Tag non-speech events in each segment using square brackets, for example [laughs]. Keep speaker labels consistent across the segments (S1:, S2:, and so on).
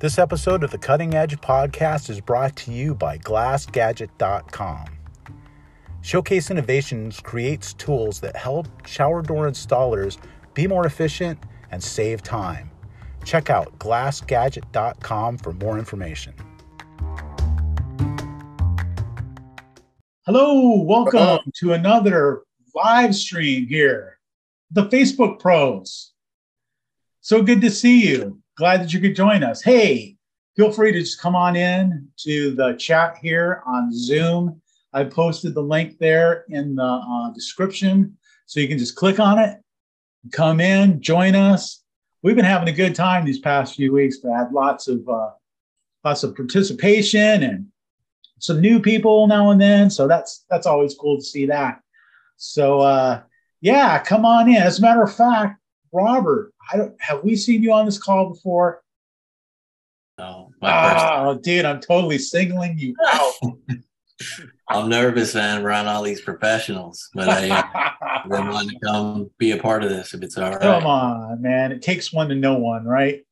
S1: This episode of the Cutting Edge podcast is brought to you by GlassGadget.com. Showcase Innovations creates tools that help shower door installers be more efficient and save time. Check out GlassGadget.com for more information.
S2: Hello, welcome to another live stream here, the Facebook Pros. So good to see you. Glad that you could join us. Hey, feel free to just come on in to the chat here on Zoom. I posted the link there in the uh, description, so you can just click on it, come in, join us. We've been having a good time these past few weeks. We had lots of uh, lots of participation and some new people now and then. So that's that's always cool to see that. So uh, yeah, come on in. As a matter of fact, Robert, I don't have we seen you on this call before?
S3: No,
S2: oh, dude, I'm totally singling you out. [laughs] [laughs]
S3: I'm nervous, man, around all these professionals, but I uh, [laughs] want to come be a part of this if it's all right.
S2: Come on, man. It takes one to know one, right?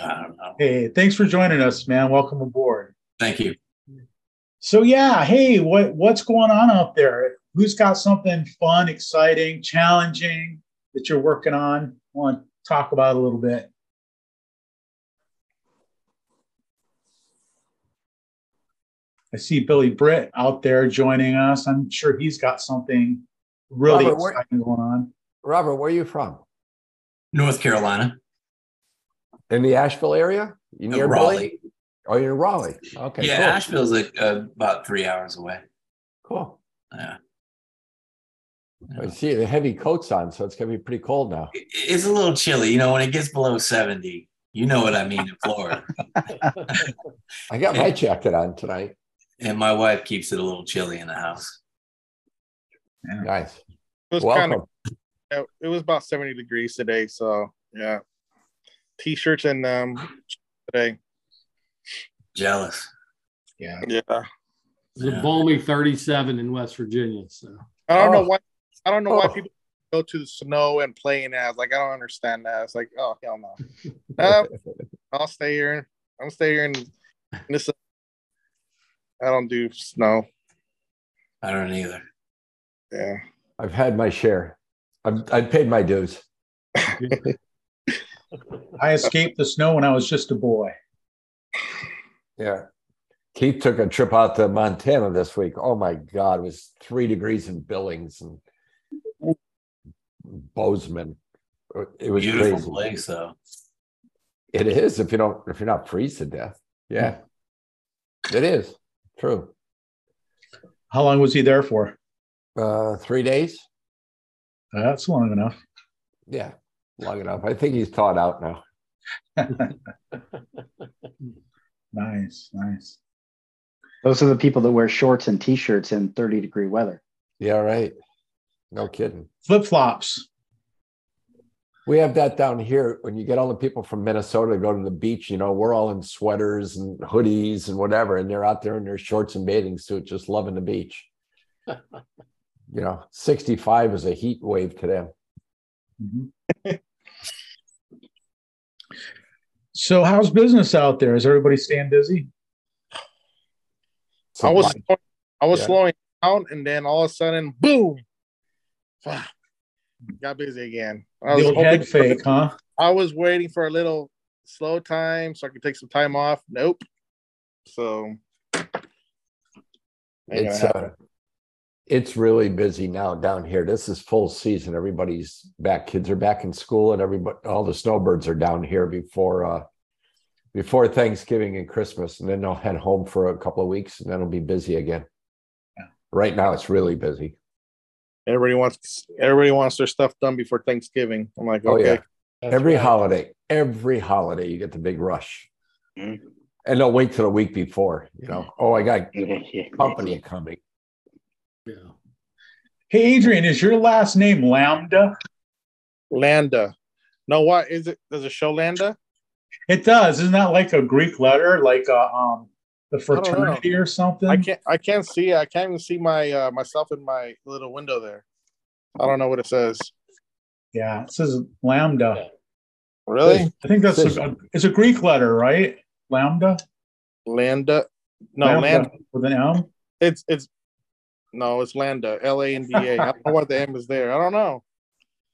S3: I don't know.
S2: Hey, thanks for joining us, man. Welcome aboard.
S3: Thank you.
S2: So yeah, hey, what what's going on out there? Who's got something fun, exciting, challenging that you're working on? I want to talk about a little bit. I see Billy Britt out there joining us. I'm sure he's got something really
S4: Robert, where-
S2: exciting going on.
S4: Robert, where are you from?
S3: North Carolina,
S4: In the Asheville area? You near Billy?
S3: Raleigh.
S4: Oh, you're in Raleigh. Okay.
S3: yeah,
S4: cool.
S3: Asheville's like uh, about three hours away.
S4: Cool.
S3: Yeah.
S4: I see the heavy coats on, so it's gonna be pretty cold now.
S3: It's a little chilly, you know. When it gets below seventy, you know what I mean in Florida. [laughs] [laughs]
S4: I got my jacket on tonight.
S3: and my wife keeps it a little chilly in the house.
S4: Nice.
S5: It was kind
S4: Welcome.
S5: of it was about 70 degrees today, so yeah. T-shirts and um today.
S3: Jealous.
S2: Yeah.
S5: Yeah.
S6: It's a balmy 37 in West Virginia. So
S5: I don't
S4: Oh.
S5: know why I don't know why
S4: Oh.
S5: people go to the snow and play in as like I don't understand that. It's like, oh hell no. [laughs] Uh, I'll stay here. I'm stay here in this I don't do snow.
S3: I don't either.
S5: Yeah.
S4: I've had my share. I've I paid my dues. [laughs]
S2: I escaped the snow when I was just a boy.
S4: Yeah. Keith took a trip out to Montana this week. Oh my God, it was three degrees in Billings and Bozeman. It was
S3: Beautiful
S4: crazy.
S3: place, though.
S4: It is if you don't if you're not freeze to death. Yeah. It is. True.
S2: How long was he there for?
S4: Uh three days.
S2: That's long enough.
S4: Yeah. Long enough. I think he's thawed out now. [laughs]
S2: Nice, nice.
S7: Those are the people that wear shorts and t-shirts in 30 degree weather.
S4: Yeah, right. No kidding.
S2: Flip flops.
S4: We have that down here. When you get all the people from Minnesota to go to the beach, you know, we're all in sweaters and hoodies and whatever, and they're out there in their shorts and bathing suits, just loving the beach. [laughs] you know, 65 is a heat wave to them.
S2: Mhm. so, how's business out there? Is everybody staying busy?
S5: I was I was
S4: Yeah.
S5: slowing down and then all of a sudden boom. Got busy again. I was
S2: The old
S5: hoping
S2: head
S5: for-
S2: fake, huh?
S5: I was waiting for a little slow time so I could take some time off. Nope. So
S4: it's uh, it's really busy now down here. This is full season. Everybody's back. Kids are back in school, and everybody, all the snowbirds are down here before uh, before Thanksgiving and Christmas, and then they'll head home for a couple of weeks, and then it'll be busy again.
S2: Yeah.
S4: Right now, it's really busy.
S5: Everybody wants everybody wants their stuff done before Thanksgiving. I'm like,
S4: Oh
S5: okay.
S4: yeah, every holiday, every holiday, you get the big rush,
S7: Mhm.
S4: and they'll wait till the week before. You know, oh, I got company coming.
S6: yeah.
S2: Hey, Adrian, is your last name Lambda?
S5: Lambda. No, what is it? Does it show Lambda?
S2: It does. Isn't that like a Greek letter, like a, um, the fraternity or something?
S5: I can't I can't see. I can't even see my uh, myself in my little window there. I don't know what it says.
S2: Yeah, it says Lambda.
S5: Really?
S2: I think that's a, it's a Greek letter, right? Lambda.
S5: Lambda? No, Lambda.
S2: with an M.
S5: It's it's no, it's Lambda. L A N D A. I don't know what the M is there. I don't know.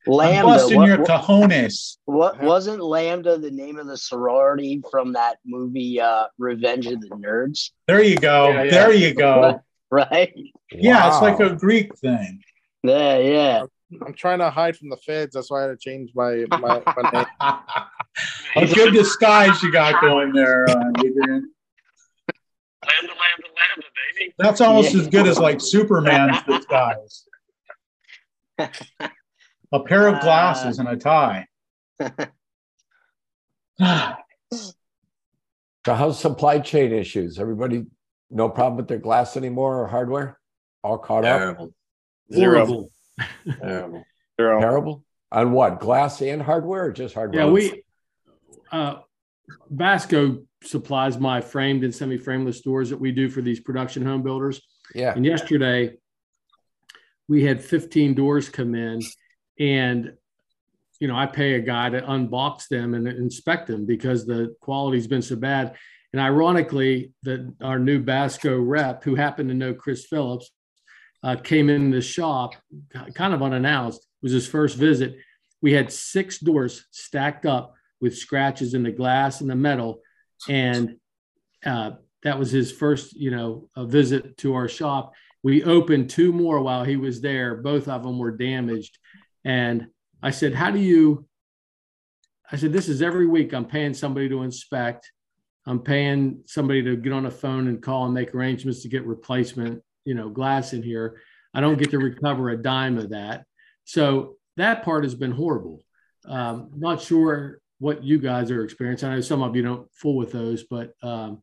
S2: I'm
S8: Lambda.
S2: busting
S8: What,
S2: your
S8: what,
S2: cojones.
S8: what- wasn't Lambda the name of the sorority from that movie uh, Revenge of the Nerds?
S2: There you go.
S5: Yeah, yeah.
S2: There you go. [laughs]
S8: Right?
S2: Yeah, it's like a Greek thing.
S8: Yeah, yeah.
S5: I'm trying to hide from the feds. That's why I had to change my my, my [laughs] name.
S2: a good disguise you got going there, uh, Adrian.
S9: Lambda, lambda, lambda, baby.
S2: That's almost
S8: Yeah.
S2: as good as like Superman's disguise. [laughs] A pair of glasses and a tie. [sighs]
S4: So how's supply chain issues? Everybody no problem with their glass anymore or hardware? All caught up?
S3: Terrible.
S5: Zero.
S6: Horrible.
S3: Terrible.
S5: Zero.
S4: Terrible? On what? Glass and hardware or just hardware?
S6: Yeah, we uh Basco supplies my framed and semi-frameless doors that we do for these production home builders.
S4: Yeah.
S6: And yesterday we had 15 doors come in and you know, I pay a guy to unbox them and inspect them because the quality's been so bad. And ironically, that our new Basco rep, who happened to know Chris Phillips, uh, came in the shop kind of unannounced. It was his first visit. We had six doors stacked up with scratches in the glass and the metal, and uh, that was his first, you know, visit to our shop. We opened two more while he was there. Both of them were damaged, and I said, "How do you?" I said, "This is every week. I'm paying somebody to inspect. I'm paying somebody to get on a phone and call and make arrangements to get replacement, you know, glass in here. I don't get to recover a dime of that. So that part has been horrible. Um, not sure what you guys are experiencing. I know some of you don't fool with those, but um,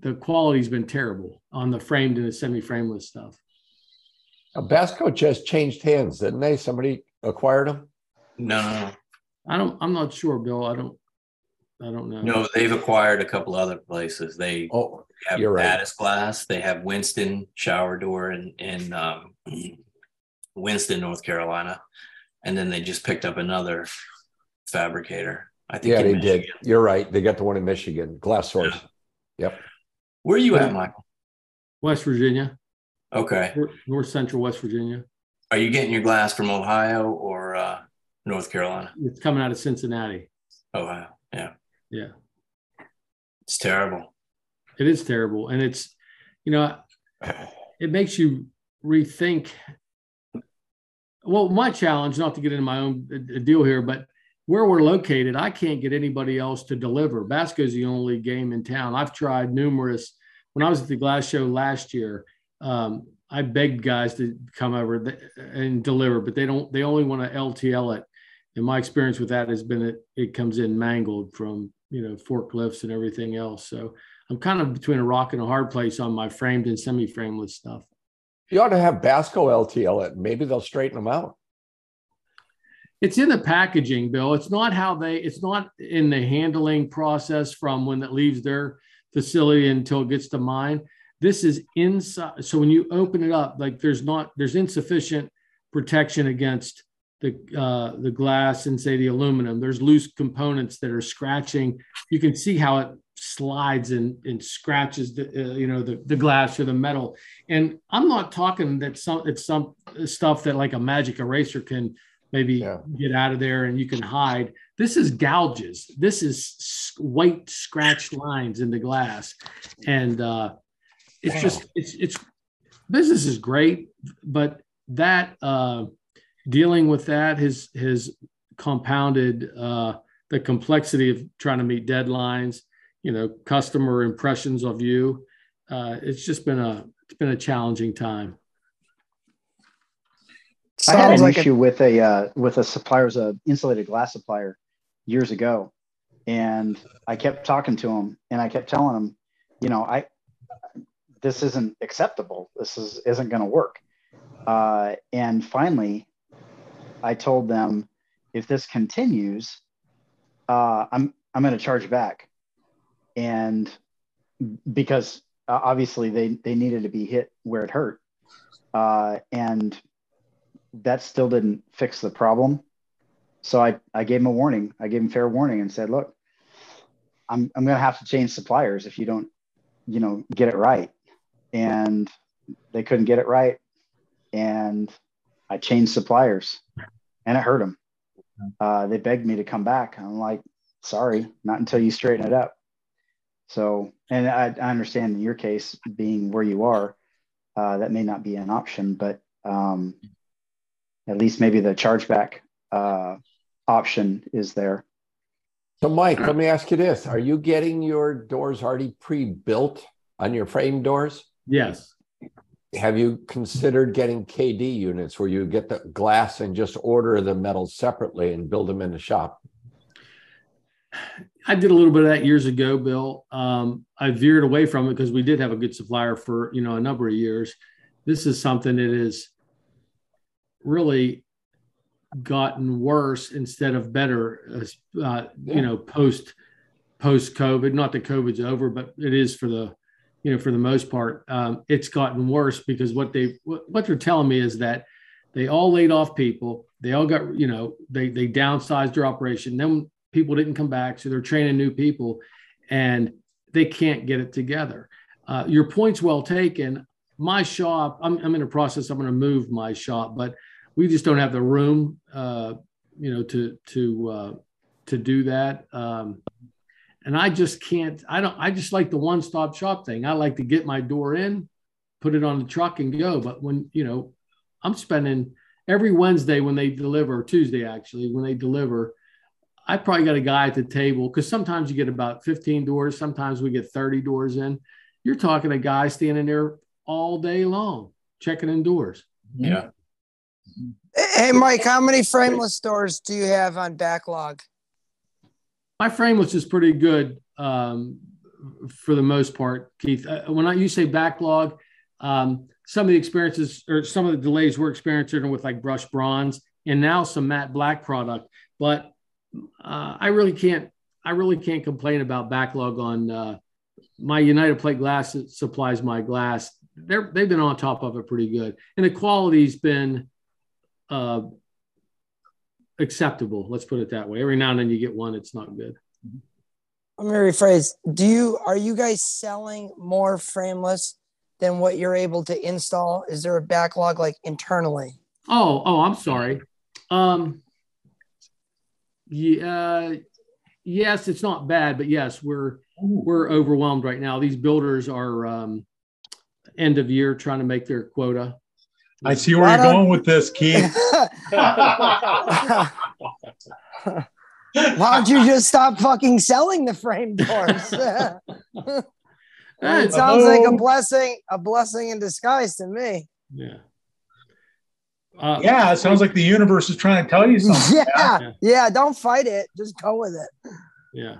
S6: the quality's been terrible on the framed and the semi-frameless stuff.
S4: Basco just changed hands, didn't they? Somebody acquired them?
S3: No, no, no.
S6: I don't. I'm not sure, Bill. I don't. I don't know.
S3: No, they've acquired a couple other places. They
S4: Oh,
S3: have
S4: you're right.
S3: Addis Glass. They have Winston Shower Door in in um, Winston, North Carolina, and then they just picked up another fabricator. I think.
S4: yeah,
S3: in
S4: they did. You're right. They got the one in Michigan, Glass Source. Yep.
S3: Where are you at, Michael?
S6: West Virginia,
S3: Okay.
S6: North- North Central West Virginia.
S3: Are you getting your glass from Ohio or uh, North Carolina?
S6: It's coming out of Cincinnati.
S3: Ohio. Yeah,
S6: Yeah.
S3: it's terrible.
S6: It is terrible, and it's, you know, it makes you rethink. Well, my challenge, not to get into my own uh, deal here, but where we're located, I can't get anybody else to deliver. Basco's the only game in town. I've tried numerous. When I was at the glass show last year, um, I begged guys to come over and deliver, but they don't. They only want to LTL it. And my experience with that has been it it comes in mangled from you know forklifts and everything else. So I'm kind of between a rock and a hard place on my framed and semi-frameless stuff.
S4: You ought to have Basco LTL it. Maybe they'll straighten them out.
S6: It's in the packaging, Bill. It's not how they. It's not in the handling process from when it leaves their facility until it gets to mine. This is inside. So when you open it up, like there's not there's insufficient protection against the uh, the glass and say the aluminum. There's loose components that are scratching. You can see how it slides and, and scratches the uh, you know the, the glass or the metal. And I'm not talking that some it's some stuff that like a magic eraser can maybe
S4: Yeah.
S6: get out of there and you can hide. This is gouges. This is white scratched lines in the glass, and uh, it's
S2: Wow.
S6: just it's it's business is great, but that uh, dealing with that has has compounded uh, the complexity of trying to meet deadlines. You know, customer impressions of you. Uh, it's just been a it's been a challenging time.
S7: I had an
S2: like a-
S7: issue with a uh, with a supplier's a insulated glass supplier years ago, and I kept talking to him, and I kept telling him, you know, I this isn't acceptable. This is isn't going to work. Uh, and finally, I told them, if this continues, uh, I'm I'm going to charge back, and because uh, obviously they they needed to be hit where it hurt, uh, and that still didn't fix the problem. so I, I gave him a warning. I gave him fair warning and said, look, I'm, I'm going to have to change suppliers if you don't, you know, get it right. And they couldn't get it right. And I changed suppliers and it hurt them. Uh, they begged me to come back. I'm like, sorry, not until you straighten it up. So, and I, I understand in your case, being where you are, uh, that may not be an option, but um, at least maybe the chargeback uh, option is there.
S4: So, Mike, let me ask you this: Are you getting your doors already pre-built on your frame doors?
S6: Yes.
S4: Have you considered getting KD units where you get the glass and just order the metals separately and build them in the shop?
S6: I did a little bit of that years ago, Bill. Um, I veered away from it because we did have a good supplier for you know a number of years. This is something that is really gotten worse instead of better. Uh, you know, post post COVID. Not that COVID's over, but it is for the you know for the most part. Um, it's gotten worse because what they what, they're telling me is that they all laid off people. They all got you know they they downsized their operation. Then people didn't come back, so they're training new people, and they can't get it together. Uh, your point's well taken. My shop, I'm, I'm in a process. I'm going to move my shop, but we just don't have the room, uh, you know, to to uh, to do that. Um, and I just can't. I don't. I just like the one-stop shop thing. I like to get my door in, put it on the truck, and go. But when you know, I'm spending every Wednesday when they deliver, or Tuesday actually when they deliver. I probably got a guy at the table because sometimes you get about 15 doors, sometimes we get 30 doors in. You're talking a guy standing there all day long checking in doors.
S3: Yeah.
S10: Hey, Mike, how many frameless doors do you have on backlog?
S6: My frame frameless is pretty good um, for the most part, Keith. Uh, when I, you say backlog, um, some of the experiences or some of the delays we're experiencing with like brush bronze and now some matte black product. But uh, I really can't, I really can't complain about backlog on uh, my United Plate Glass supplies my glass. They're, they've been on top of it pretty good, and the quality's been uh, acceptable. Let's put it that way. Every now and then you get one, it's not good.
S10: Let me rephrase. Do you are you guys selling more frameless than what you're able to install? Is there a backlog like internally?
S6: Oh, oh, I'm sorry. Um, yeah, yes, it's not bad, but yes, we're we're overwhelmed right now. These builders are um, end of year trying to make their quota.
S2: I see where you're going with this, Keith. [laughs]
S10: Why don't you just stop fucking selling the frame doors? [laughs] it sounds like a blessing, a blessing in disguise to me.
S6: Yeah.
S2: Uh, yeah, it sounds like the universe is trying to tell you something. [laughs]
S10: Yeah, yeah, yeah, don't fight it. Just go with it.
S6: Yeah.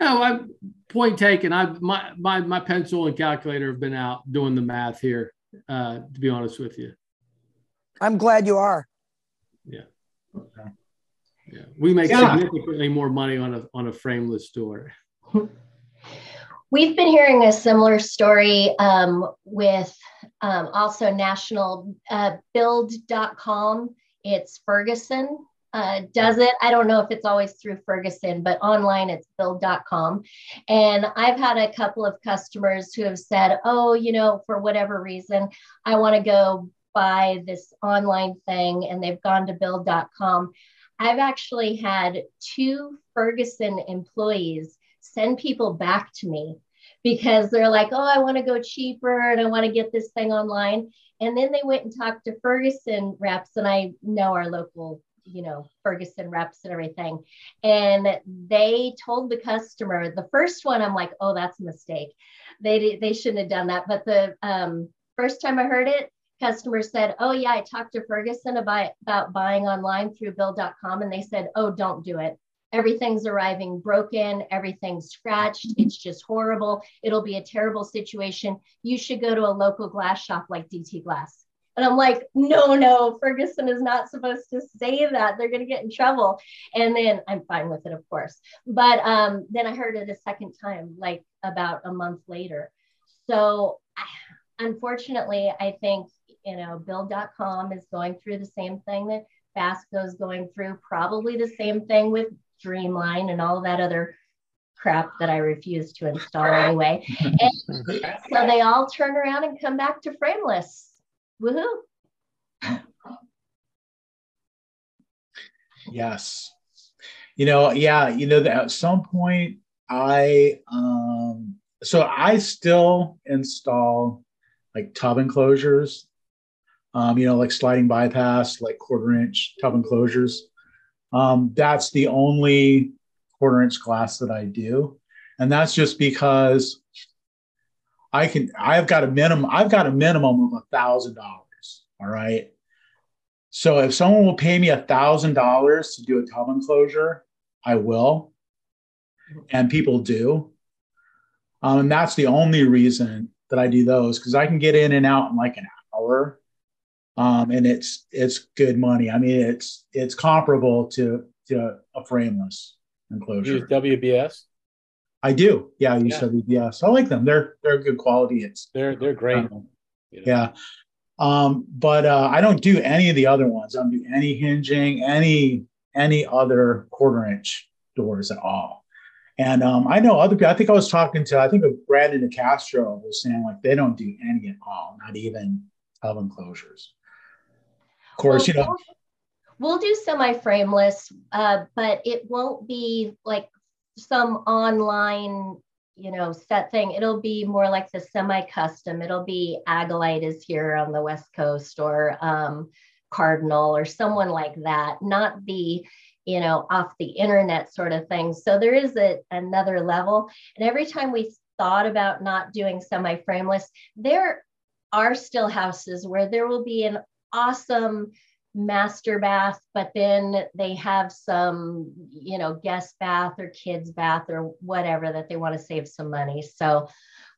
S6: No, I point taken. I my my my pencil and calculator have been out doing the math here. Uh, to be honest with you.
S10: I'm glad you are.
S6: Yeah. Okay. Yeah, we make yeah. significantly more money on a on a frameless door.
S11: We've been hearing a similar story um, with um, also national uh, build.com. It's Ferguson uh, does it. I don't know if it's always through Ferguson, but online it's build.com. And I've had a couple of customers who have said, oh, you know, for whatever reason, I want to go buy this online thing, and they've gone to build.com. I've actually had two Ferguson employees send people back to me because they're like, oh, I want to go cheaper and I want to get this thing online. And then they went and talked to Ferguson reps, and I know our local, you know, Ferguson reps and everything. And they told the customer, the first one, I'm like, oh, that's a mistake. They, they shouldn't have done that. But the um, first time I heard it, customer said, Oh, yeah, I talked to Ferguson about, about buying online through build.com. And they said, Oh, don't do it. Everything's arriving broken, everything's scratched. It's just horrible. It'll be a terrible situation. You should go to a local glass shop like DT Glass. And I'm like, no, no, Ferguson is not supposed to say that. They're going to get in trouble. And then I'm fine with it, of course. But um, then I heard it a second time, like about a month later. So [sighs] unfortunately, I think, you know, build.com is going through the same thing that Basco's going through. Probably the same thing with Dreamline and all that other crap that I refuse to install anyway. [laughs] And so they all turn around and come back to frameless. Woohoo!
S2: Yes. You know, yeah, you know, that at some point I um so I still install like tub enclosures. Um, you know, like sliding bypass, like quarter inch tub enclosures. Um, that's the only quarter inch glass that I do. And that's just because I can I've got a minimum, I've got a minimum of a thousand dollars. All right. So if someone will pay me a thousand dollars to do a tub enclosure, I will. And people do. Um, and that's the only reason that I do those because I can get in and out in like an hour. Um, and it's it's good money. I mean, it's it's comparable to to a frameless enclosure.
S12: Use WBS.
S2: I do. Yeah, I use
S12: Yeah.
S2: WBS. I like them. They're they're good quality. It's
S12: They're they're great.
S2: um, yeah. Um, but uh, I don't do any of the other ones. I don't do any hinging, any any other quarter inch doors at all. And um, I know other people. I think I was talking to I think of Brandon DeCastro was saying like they don't do any at all, not even tub enclosures. Of course, you know.
S11: We'll do semi-frameless, uh, but it won't be like some online, you know, set thing. It'll be more like the semi-custom. It'll be Agalite is here on the West Coast or um, Cardinal or someone like that, not the, you know, off the internet sort of thing. So there is a, another level. And every time we thought about not doing semi-frameless, there are still houses where there will be an awesome master bath, but then they have some, you know, guest bath or kids bath or whatever that they want to save some money. So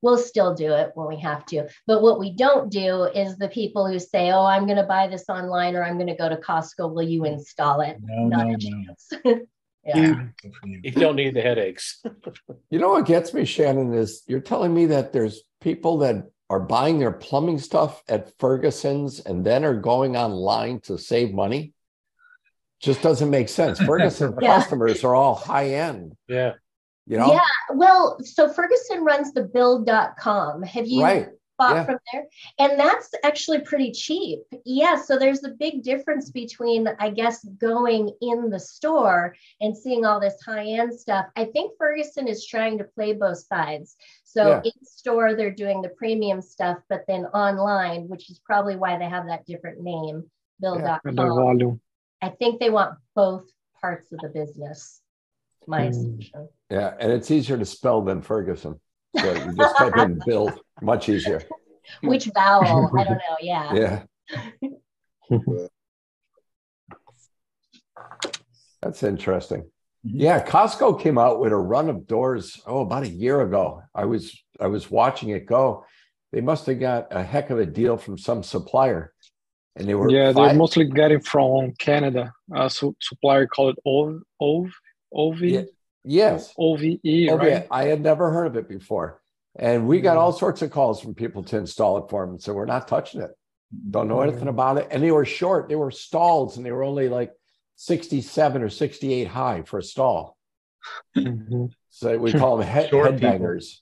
S11: we'll still do it when we have to. But what we don't do is the people who say, oh, I'm going to buy this online or I'm going to go to Costco. Will you install it?
S2: No,
S11: Not
S2: no,
S11: a
S2: no.
S11: chance. [laughs] yeah.
S12: You don't need the headaches. [laughs]
S4: You know what gets me, Shannon, is you're telling me that there's people that are buying their plumbing stuff at Ferguson's and then are going online to save money. Just doesn't make sense. Ferguson [laughs]
S11: Yeah.
S4: customers are all high end,
S12: Yeah.
S4: you know?
S11: Yeah. Well, so Ferguson runs the build.com. Have you
S4: Right.
S11: Bought
S4: Yeah.
S11: from there? And that's actually pretty cheap. Yeah. So there's a big difference between, I guess, going in the store and seeing all this high end stuff. I think Ferguson is trying to play both sides. So
S4: Yeah.
S11: in store, they're doing the premium stuff, but then online, which is probably why they have that different name, build.com.
S13: And the volume.
S11: I think they want both parts of the business. My
S4: Hmm.
S11: assumption.
S4: Yeah. And it's easier to spell than Ferguson. So you just type in build, much easier. [laughs]
S11: Which vowel? I don't know. Yeah. [laughs]
S4: Yeah. [laughs] That's interesting. Mm-hmm. Yeah, Costco came out with a run of doors oh about a year ago. I was I was watching it go. They must have got a heck of a deal from some supplier, and they were
S13: Yeah, they're
S4: five-
S13: mostly getting from Canada. A su- supplier called OV, OV, OV,
S4: Yeah, yes,
S13: OVE,
S4: Okay,
S13: right?
S4: I had never heard of it before, and we got all sorts of calls from people to install it for them. So we're not touching it. Don't know anything about it, and they were short. They were stalls, and they were only like sixty-seven or sixty-eight high for a stall.
S13: Mhm.
S4: So we call them head,
S2: Short
S4: headbangers.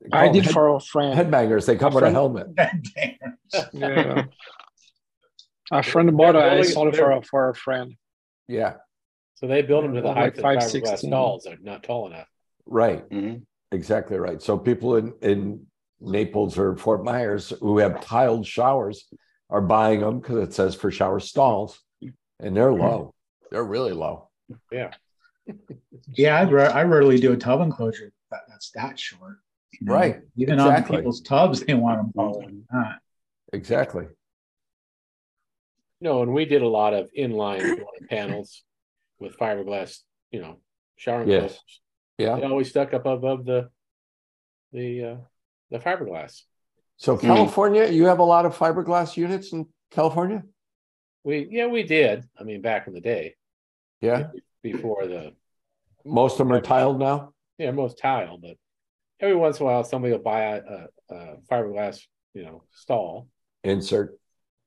S4: We
S13: I
S4: them
S13: did
S4: head-
S13: for a friend.
S4: headbangers. They come
S13: A
S4: with a
S13: friend-
S4: helmet. [laughs]
S13: Yeah. A friend bought it. I
S12: building-
S13: installed it for a, for a friend.
S4: Yeah,
S12: So they build them to the
S13: Like
S12: height of
S13: five,
S12: fiberglass stalls. They're not tall enough.
S4: right. Mm-hmm. Exactly right. So people in in Naples or Fort Myers who have tiled showers are buying them because it says for shower stalls, and they're mm-hmm. low. They're really low.
S12: Yeah. [laughs]
S2: Yeah, I, ra- I rarely do a tub enclosure that, that's that short. you know.
S4: Right,
S2: Even
S4: exactly.
S2: on people's tubs, they want them taller than that.
S4: Exactly.
S12: No, and we did a lot of inline panels with fiberglass, you know, shower
S4: Yes.
S12: enclosures.
S4: Yeah.
S12: It always stuck up above the the uh the fiberglass.
S4: So California, you have a lot of fiberglass units in California.
S12: We yeah, we did. I mean back in the day,
S4: Yeah.
S12: before the
S4: Most of them are tiled now.
S12: yeah, most tile, but every once in a while somebody will buy a, a, a fiberglass, you know, stall.
S4: Insert.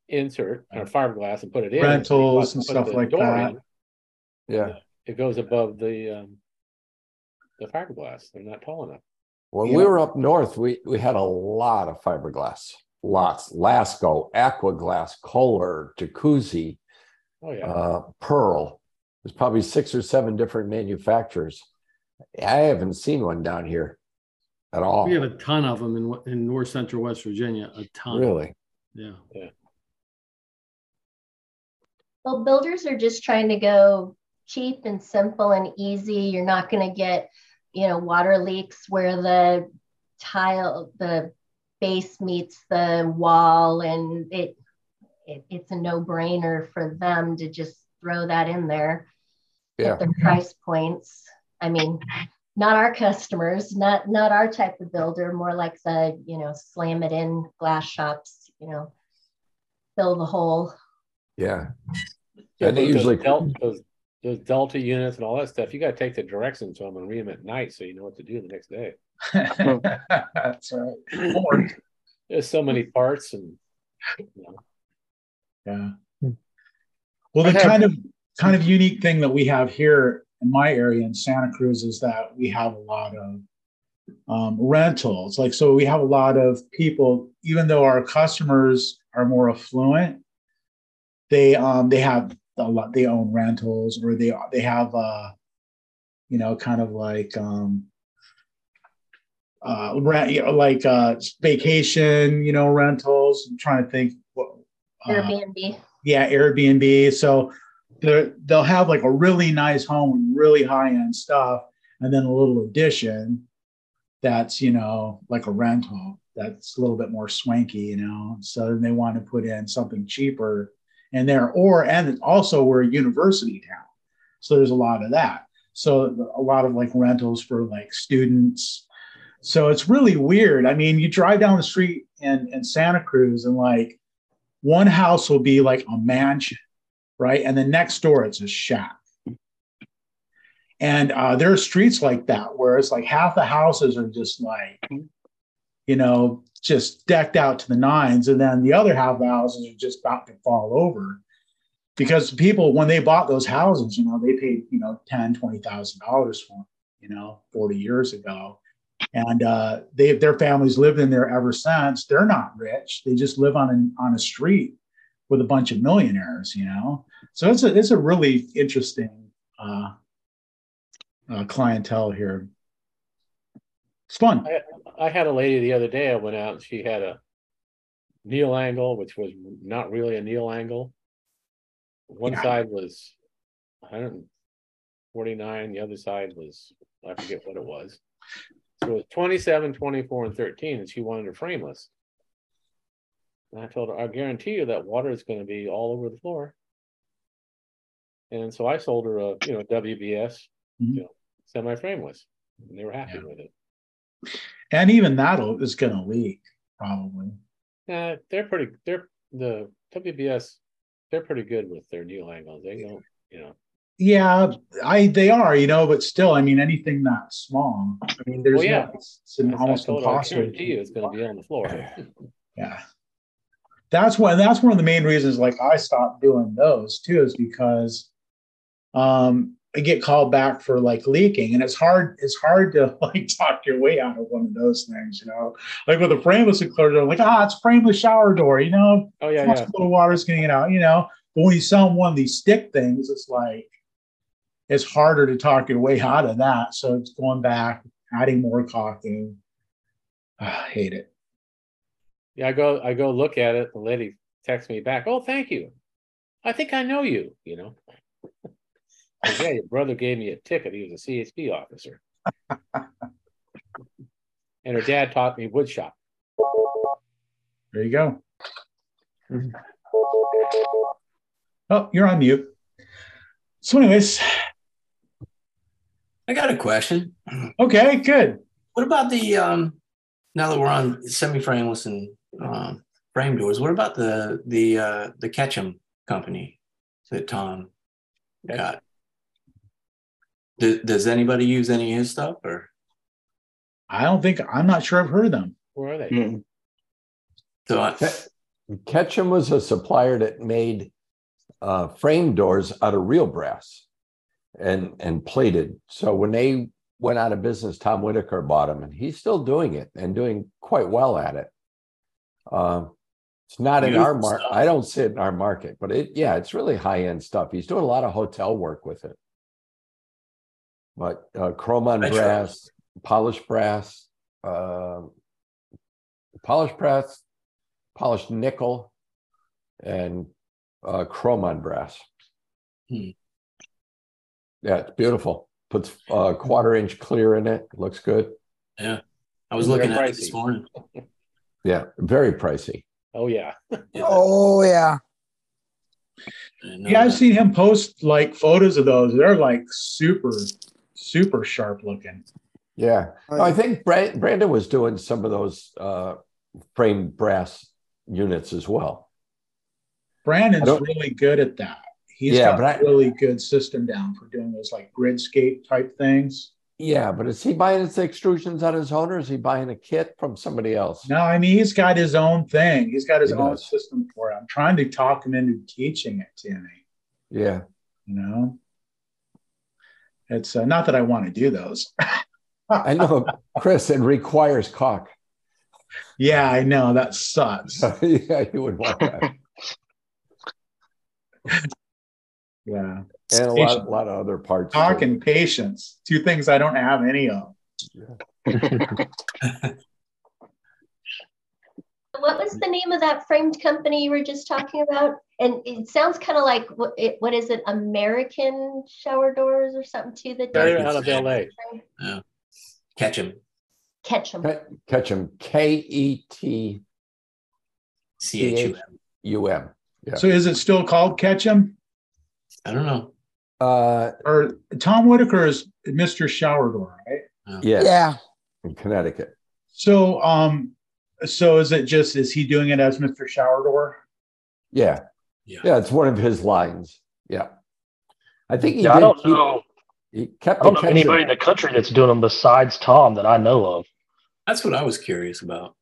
S12: insert or fiberglass and put it in.
S2: Rentals and
S12: Put
S2: stuff like that.
S12: in,
S4: Yeah.
S12: It goes above the um, the fiberglass. They're not tall enough.
S4: When
S2: Yeah.
S4: we were up north, we, we had a lot of fiberglass. Lots. Lasco, Aquaglass, Kohler, Jacuzzi,
S12: Oh yeah.
S4: uh, Pearl. There's probably six or seven different manufacturers. I haven't seen one down here at all.
S6: We have a ton of them in in north central West Virginia. A ton.
S4: Really?
S6: Yeah. Yeah.
S11: Well, builders are just trying to go cheap and simple and easy. You're not going to get, you know, water leaks where the tile, the base meets the wall, and it, it it's a no brainer for them to just throw that in there
S4: Yeah.
S11: at their price points. I mean, not our customers, not not our type of builder, more like the, you know, slam it in glass shops, you know, fill the hole.
S4: Yeah.
S12: Yeah,
S4: And they
S12: those,
S4: usually
S12: del- those, those delta units and all that stuff. You got to take the directions to them and read them at night so you know what to do the next day.
S2: That's right. [clears throat]
S12: There's so many parts and you know,
S2: Yeah. Well, the kind of kind of unique thing that we have here in my area in Santa Cruz is that we have a lot of um, rentals. Like, so we have a lot of people, even though our customers are more affluent, they um they have lot. They own rentals, or they they have uh, you know, kind of like um uh rent, you know, like uh vacation, you know, rentals. I'm trying to think what uh,
S11: Airbnb.
S2: yeah airbnb so they're- they'll have like a really nice home with really high-end stuff and then a little addition that's you know like a rental that's a little bit more swanky you know so then they want to put in something cheaper in there or and also we're a university town so there's a lot of that so a lot of like rentals for like students so it's really weird i mean you drive down the street in, in santa cruz and like one house will be like a mansion, right? And the next door it's a shack. And uh, there are streets like that where it's like half the houses are just like, you know, just decked out to the nines. And then the other half the houses are just about to fall over because people, when they bought those houses, you know, they paid, you know, ten, twenty thousand dollars for them, you know, 40 years ago. And uh, they, their families lived in there ever since. They're not rich. They just live on a, on a street with a bunch of millionaires, you know. So it's a it's a really interesting uh, uh, clientele here. It's fun.
S12: I, I had a lady the other day. I went out and she had a neo angle, which was not really a neo angle. One
S2: Yeah.
S12: side was 149, the other side was, I forget what it was. So it was 27, 24, and 13, and she wanted her frameless. And I told her, I guarantee you that water is going to be all over the floor. And so I sold her a, you know, WBS,
S2: Mhm.
S12: you know, semi-frameless, and they were happy with it.
S2: And even that is going to leak probably.
S12: Uh, they're pretty. They're the WBS. They're pretty good with their neo angles. They don't, you know.
S2: Yeah, I they are, you know, but still, I mean, anything that small. I mean, there's
S12: Well, yeah.
S2: no, it's, it's an almost
S12: I
S2: impossible.
S12: guarantee you, it's going to be on the floor. [laughs]
S2: Yeah. That's one that's one of the main reasons like I stopped doing those too, is because um I get called back for like leaking and it's hard, it's hard to [laughs] like talk your way out of one of those things, you know. Like with a frameless enclosure, I'm like, ah, it's frameless shower door, you know,
S12: Oh yeah, yeah.
S2: little water's getting it out, you know. But when you sell one of these stick things, it's like it's harder to talk your way out of that. So it's going back, adding more caulking. [sighs] I hate it.
S12: Yeah, I go. I go look at it. The lady texts me back. Oh, thank you. I think I know you. You know. Like, yeah, your brother gave me a ticket. He was a CHP officer. [laughs] and her dad taught me wood shop.
S2: There you go. Oh, you're on mute. So, anyways,
S3: I got a question.
S2: okay, good.
S3: What about the um now that we're on semi-frameless and um, frame doors, what about the the uh the Ketchum company that Tom got? Does, does anybody use any of his stuff or
S2: I don't think I'm not sure I've heard of them.
S12: Where are they?
S8: Mm.
S3: so I,
S4: Ketchum was a supplier that made uh, frame doors out of real brass and and plated. So when they went out of business, Tom Whitaker bought them, and he's still doing it and doing quite well at it. Um, it's not in our market. I don't see it in our market, but it yeah, it's really high end stuff. He's doing a lot of hotel work with it. But uh, chrome on brass, polished brass, uh, polished brass, polished nickel, and uh, chrome on brass.
S3: Hmm.
S4: Yeah, it's beautiful. Puts uh, quarter inch clear in it. Looks good.
S3: Yeah. I was
S12: They're
S3: looking at it this morning. [laughs]
S4: Yeah, very pricey.
S12: Oh yeah.
S10: Oh yeah.
S2: Yeah, I've seen him post like photos of those. They're like super, super sharp looking.
S4: Yeah, No, I think Bra- Brandon was doing some of those uh, framed brass units as well.
S2: Brandon's really good at that. He's
S4: Yeah,
S2: got
S4: but I-
S2: a really good system down for doing those like gridscape type things.
S4: Yeah, but is he buying his extrusions on his own, or is he buying a kit from somebody else?
S2: No, I mean he's got his own thing. He's got his
S4: He
S2: own
S4: does.
S2: system for it. I'm trying to talk him into teaching it to me.
S4: Yeah,
S2: You know, it's uh, not that I want to do those.
S4: I know, Chris. It requires caulk.
S2: yeah, I know that sucks. [laughs]
S4: yeah, you would want that,
S2: Yeah,
S4: and a lot, a lot of other parts. too.
S2: talk and patience, two things I don't have any of. [laughs]
S11: What was the name of that framed company you were just talking about? And it sounds kind of like what, it, what is it? American shower doors or something too that
S12: They're out of LA.
S3: Yeah. Catch him.
S11: catch them.
S4: Ke- Ketchum, K E T
S3: C H U M.
S4: U M. Yeah.
S2: So is it still called Ketchum?
S3: I don't know.
S4: Uh,
S2: Or Tom Whitaker is Mr. Shower Door, right?
S4: yes,
S10: Yeah.
S4: in Connecticut.
S2: So, um, so is it just is he doing it as Mr. Shower Door?
S4: Yeah.
S3: Yeah.
S4: yeah, It's one of his lines. Yeah, I think he
S9: Yeah, I don't
S4: keep-
S9: know.
S4: He kept
S9: I don't
S4: the
S9: know anybody in the country that's doing them besides Tom that I know of.
S3: That's what I was curious about.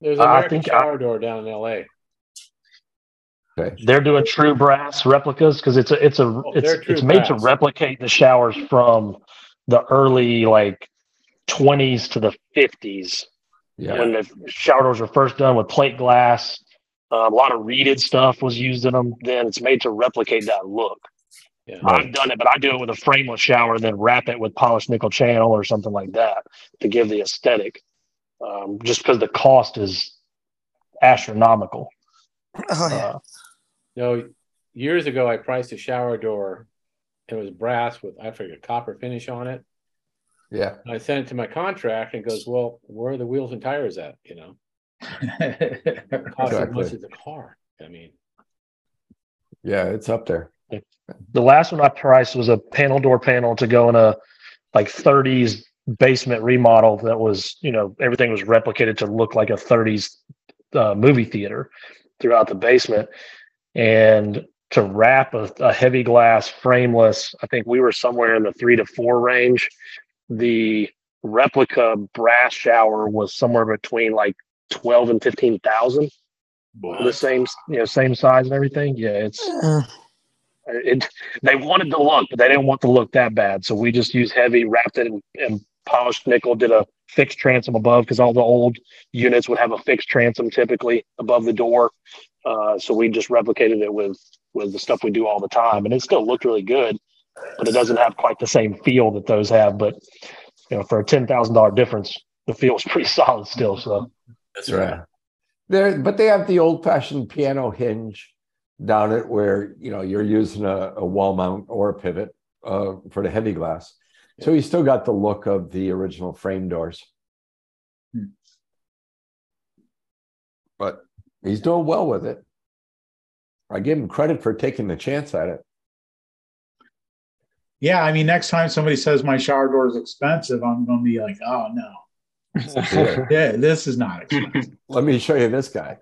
S12: There's
S9: I
S12: an American
S9: think I-
S12: shower door down in LA.
S4: Okay.
S9: They're doing true brass replicas because it's a it's a
S12: Oh,
S9: it's it's made to replicate the showers from the early like 20s to the 50s
S4: Yeah.
S9: when the shower doors were first done with plate glass. Uh, a lot of reeded stuff was used in them. Then it's made to replicate that look.
S12: Yeah.
S9: I've done it, but I do it with a frameless shower, and then wrap it with polished nickel channel or something like that to give the aesthetic. Um, just because the cost is astronomical.
S10: Oh yeah.
S9: Uh,
S12: No, years ago I priced a shower door. It was brass with I forget copper finish on it.
S4: Yeah.
S12: And I sent it to my contract and goes, Well, where are the wheels and tires at? You know, [laughs] it costs as much as a car. I mean,
S4: Yeah, it's up there.
S9: the last one I priced was a panel door panel to go in a like 30s basement remodel that was, you know, everything was replicated to look like a 30s uh, movie theater throughout the basement. And to wrap a, a heavy glass frameless, I think we were somewhere in the three to four range. The replica brass shower was somewhere between like 12 and 15,000. The same, you know, same size and everything. Yeah, it's
S10: Uh,
S9: it they wanted the look, but they didn't want the look that bad. So we just used heavy, wrapped it in, in polished nickel, did a fixed transom above because all the old units would have a fixed transom typically above the door. Uh, so we just replicated it with with the stuff we do all the time, and it still looked really good, but it doesn't have quite the same feel that those have. But you know, for a ten thousand dollar difference, the feel is [laughs] pretty solid still. So
S3: That's right.
S4: Yeah. There, but they have the old fashioned piano hinge down it where you know you're using a, a wall mount or a pivot uh, for the heavy glass. So you still got the look of the original frame doors.
S2: Hmm.
S4: But he's doing well with it. I give him credit for taking the chance at it.
S2: Yeah, I mean, next time somebody says my shower door is expensive, I'm going to be like, oh no,
S4: Yeah. [laughs]
S2: yeah, this is not expensive. [laughs]
S4: Let me show you this guy.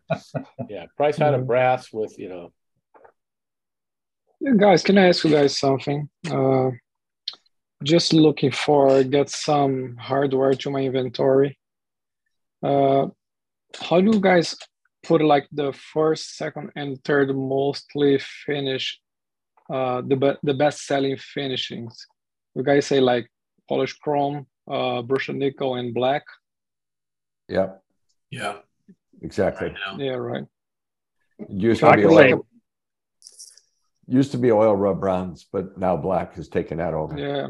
S12: yeah, price out of brass with, you know,
S13: Yeah, guys, can I ask you guys something? Uh, just looking for get some hardware to my inventory. Uh, how do you guys put like the first, second, and third mostly finish, uh, the be- the best selling finishings. You guys say like polished chrome, uh, brushed nickel, and black.
S4: Yeah.
S3: Yeah.
S4: exactly.
S3: Right.
S13: Yeah, right.
S4: It Used
S9: I
S4: to be
S9: can
S4: oil, used to be oil rub bronze, but now black has taken that over.
S13: Yeah.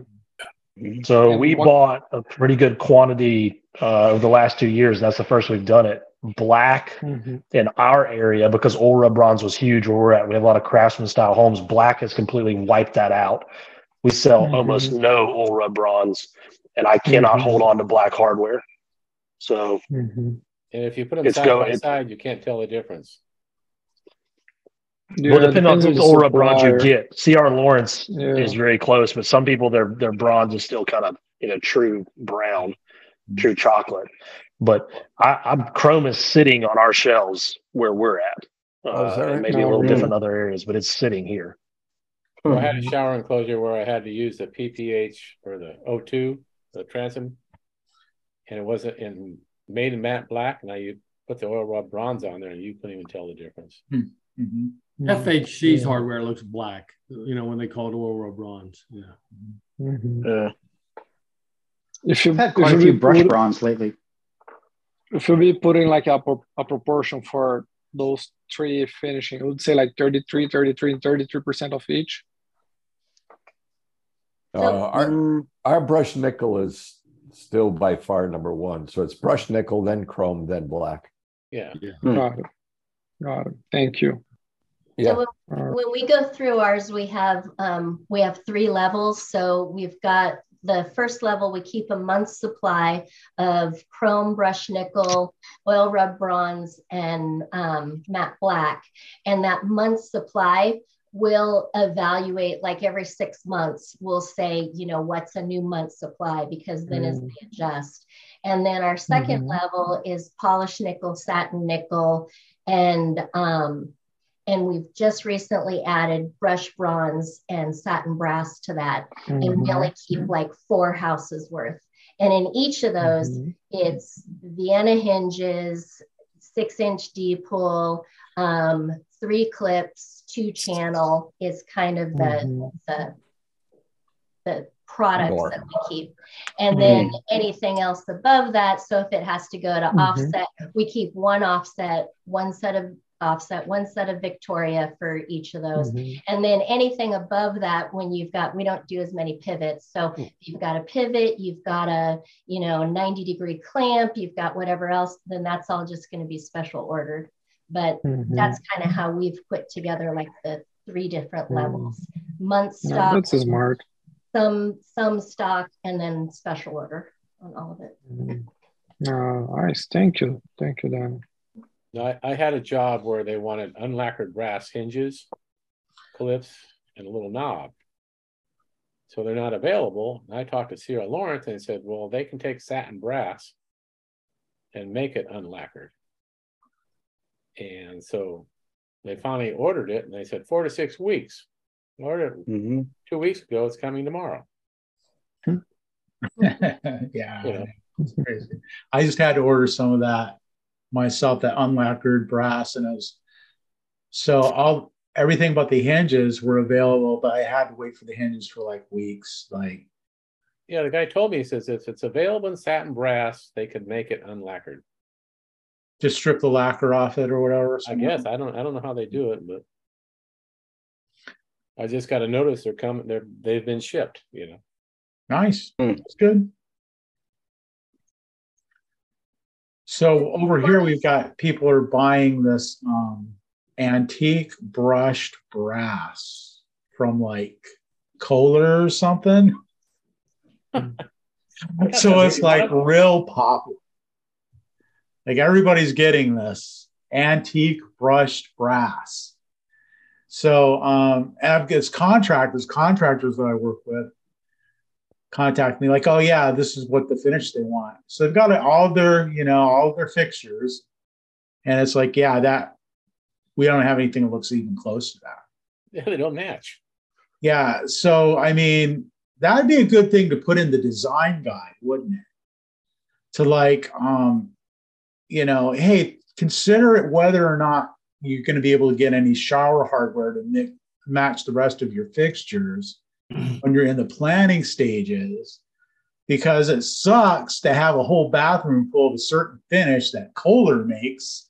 S9: So
S13: And
S9: we
S13: what-
S9: bought a pretty good quantity uh, over the last two years. That's the first we've done it. Black
S13: Mhm.
S9: in our area because oil rub bronze was huge where we're at. We have a lot of craftsman style homes. Black has completely wiped that out. We sell
S13: Mhm.
S9: almost no oil rub bronze, and I cannot
S13: Mhm.
S9: hold on to black hardware. So
S13: Mhm.
S12: And if you put them
S9: It's
S12: side
S9: go-
S12: by
S9: it-
S12: side, you can't tell the difference.
S13: Yeah,
S9: well, depending on
S13: depends
S9: whose
S13: the
S9: oil rub bronze you get. CR Laurence
S13: Yeah.
S9: is very close, but some people their their bronze is still kind of you know true brown, true chocolate. But I, I'm chrome is sitting on our shelves where we're at.
S4: Oh,
S9: Uh,
S4: that
S9: it
S4: right?
S9: may be a
S13: Oh,
S9: little
S13: really?
S9: different in other areas, but it's sitting here.
S12: So I had a shower enclosure where I had to use the PPH or the O2, the transom, and it wasn't in made in matte black. Now you put the oil rub bronze on there, and you couldn't even tell the difference.
S2: Mhm.
S6: FHC's
S13: Yeah.
S6: hardware looks black, you know, when they call it oil rub bronze. Yeah.
S13: Mhm.
S5: Yeah.
S13: If you
S7: I've had
S13: if
S7: quite a few brush
S13: put-
S7: bronze lately.
S13: if you be putting like a, a proportion for those three finishing, I would say like 33, 33, and 33% of each.
S4: Uh, our, our brush nickel is still by far number one. So it's brush nickel, then chrome, then black.
S12: Yeah.
S5: Hmm.
S13: Got it. Got it. Thank you.
S4: Yeah.
S11: So
S13: All right.
S11: when we go through ours, we have um, we have three levels. So we've got the first level. We keep a month's supply of chrome, brush nickel, oil rub bronze, and um, matte black. And that month's supply will evaluate like every six months. We'll say, you know, what's a new month's supply because then as
S13: Mm.
S11: they adjust. And then our 2nd
S13: Mhm.
S11: level is polished nickel, satin nickel, and um, and we've just recently added brush bronze and satin brass to that and we only keep like four houses worth and in each of those
S13: Mhm.
S11: it's vienna hinges six inch d pull um, three clips two channel is kind of the
S13: Mhm.
S11: the the products
S4: Door.
S11: that we keep and then anything else above that so if it has to go to
S13: Mhm.
S11: offset we keep one offset one set of offset one set of victoria for each of those
S13: Mhm.
S11: and then anything above that when you've got we don't do as many pivots so if you've got a pivot you've got a you know 90 degree clamp you've got whatever else then that's all just going to be special ordered but
S13: Mhm.
S11: that's kind of how we've put together like the three different
S13: Mm.
S11: levels month stock
S13: that's smart.
S11: some some stock and then special order on all of it
S13: Mhm. Uh, nice. Thank you. Thank you, Dan.
S12: Now, I, I had a job where they wanted unlacquered brass hinges, clips, and a little knob. So they're not available. And I talked to CR Laurence and said, well, they can take satin brass and make it unlacquered. And so they finally ordered it and they said four to six weeks. Ordered
S5: Mm-hmm.
S12: two weeks ago, it's coming tomorrow. [laughs]
S2: yeah.
S12: You know.
S2: It's crazy. I just had to order some of that myself, that unlacquered brass, and it was so all everything but the hinges were available, but I had to wait for the hinges for like weeks. Like,
S12: Yeah, the guy told me, he says if it's available in satin brass, they could make it unlacquered.
S2: just strip the lacquer off it or whatever.
S12: I guess I don't I don't know how they do it, but I just got a notice they're coming. They're they've been shipped. You know.
S2: Nice.
S5: Hmm.
S2: That's good. So over here we've got people are buying this um, antique brushed brass from like Kohler or something. [laughs] so it's like real popular. Like everybody's getting this antique brushed brass. So um, and I've got contractors, contractors that I work with contact me like, oh yeah, this is what the finish they want. So they've got all their, you know, all their fixtures. And it's like, yeah, that we don't have anything that looks even close to that.
S12: Yeah, they don't match.
S2: Yeah. So I mean, that'd be a good thing to put in the design guide, wouldn't it? To like, um, you know, hey, consider it whether or not you're going to be able to get any shower hardware to match the rest of your fixtures [clears throat] when you're in the planning stages because it sucks to have a whole bathroom full of a certain finish that Kohler makes.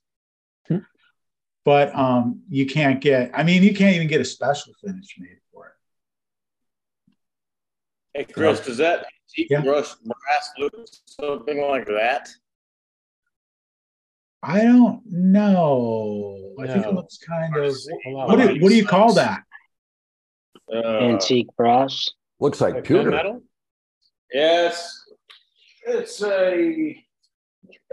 S2: But um, you can't get, I mean, you can't even get a special finish made for it.
S14: Hey, Chris, does that antique
S2: Yeah.
S14: brush brass look something like that?
S2: I don't know. I think it looks kind of, what do, what do you call that?
S14: Uh,
S8: Antique brass.
S4: Looks like
S12: Like
S4: pewter.
S12: gunmetal?
S14: Yes, it's a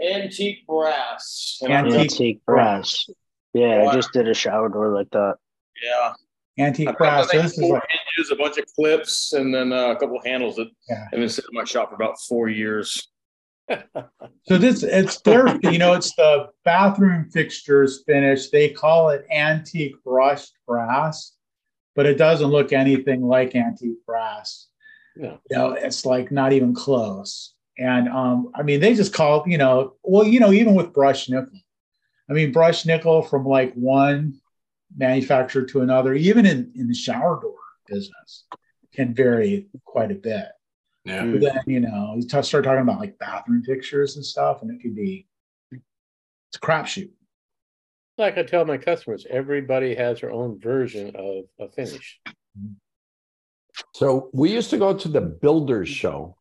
S14: antique brass.
S2: Antique
S8: Antique brass. Yeah, I just did a shower door like that.
S14: Yeah.
S2: Antique
S14: I've
S2: brass.
S14: like
S2: This is like,
S14: hinges, a bunch of clips, and then uh, a couple handles that
S2: Yeah.
S14: have been sitting in my shop for about four years. [laughs]
S2: so this, it's their, you know, it's the bathroom fixtures finish. They call it antique brushed brass, but it doesn't look anything like antique brass.
S12: No.
S2: you know, it's like not even close. And um, I mean, they just call you know, well, you know, even with brush nickel, I mean, brush nickel from like one manufacturer to another, even in, in the shower door business, can vary quite a bit.
S3: Yeah.
S2: But then, you know, you t- start talking about like bathroom fixtures and stuff, and it could be, it's a crapshoot.
S12: Like I tell my customers, everybody has their own version of a finish.
S4: So we used to go to the builders show,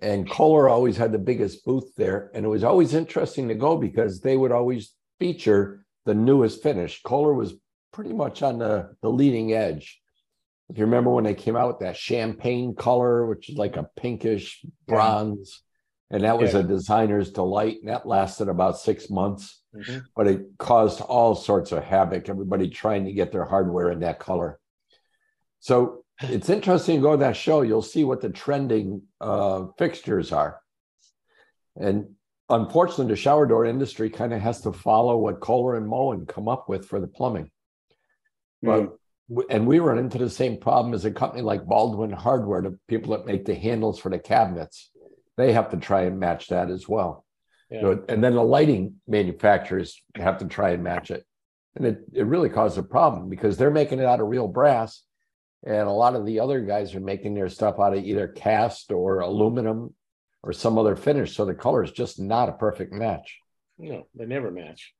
S4: and Kohler always had the biggest booth there. And it was always interesting to go because they would always feature the newest finish. Kohler was pretty much on the, the leading edge. If you remember when they came out with that champagne color, which is like a pinkish bronze, and that was
S2: Yeah.
S4: a designer's delight, and that lasted about six months,
S12: Mhm.
S4: but it caused all sorts of havoc. Everybody trying to get their hardware in that color. So [laughs] it's interesting to go to that show. You'll see what the trending uh, fixtures are. And unfortunately, the shower door industry kind of has to follow what Kohler and Moen come up with for the plumbing. But w- and we run into the same problem as a company like Baldwin Hardware, the people that make the handles for the cabinets. They have to try and match that as well.
S12: Yeah.
S4: So- and then the lighting manufacturers have to try and match it. And it, it really caused a problem because they're making it out of real brass. And a lot of the other guys are making their stuff out of either cast or aluminum or some other finish. So the color is just not a perfect match.
S12: No, they never match.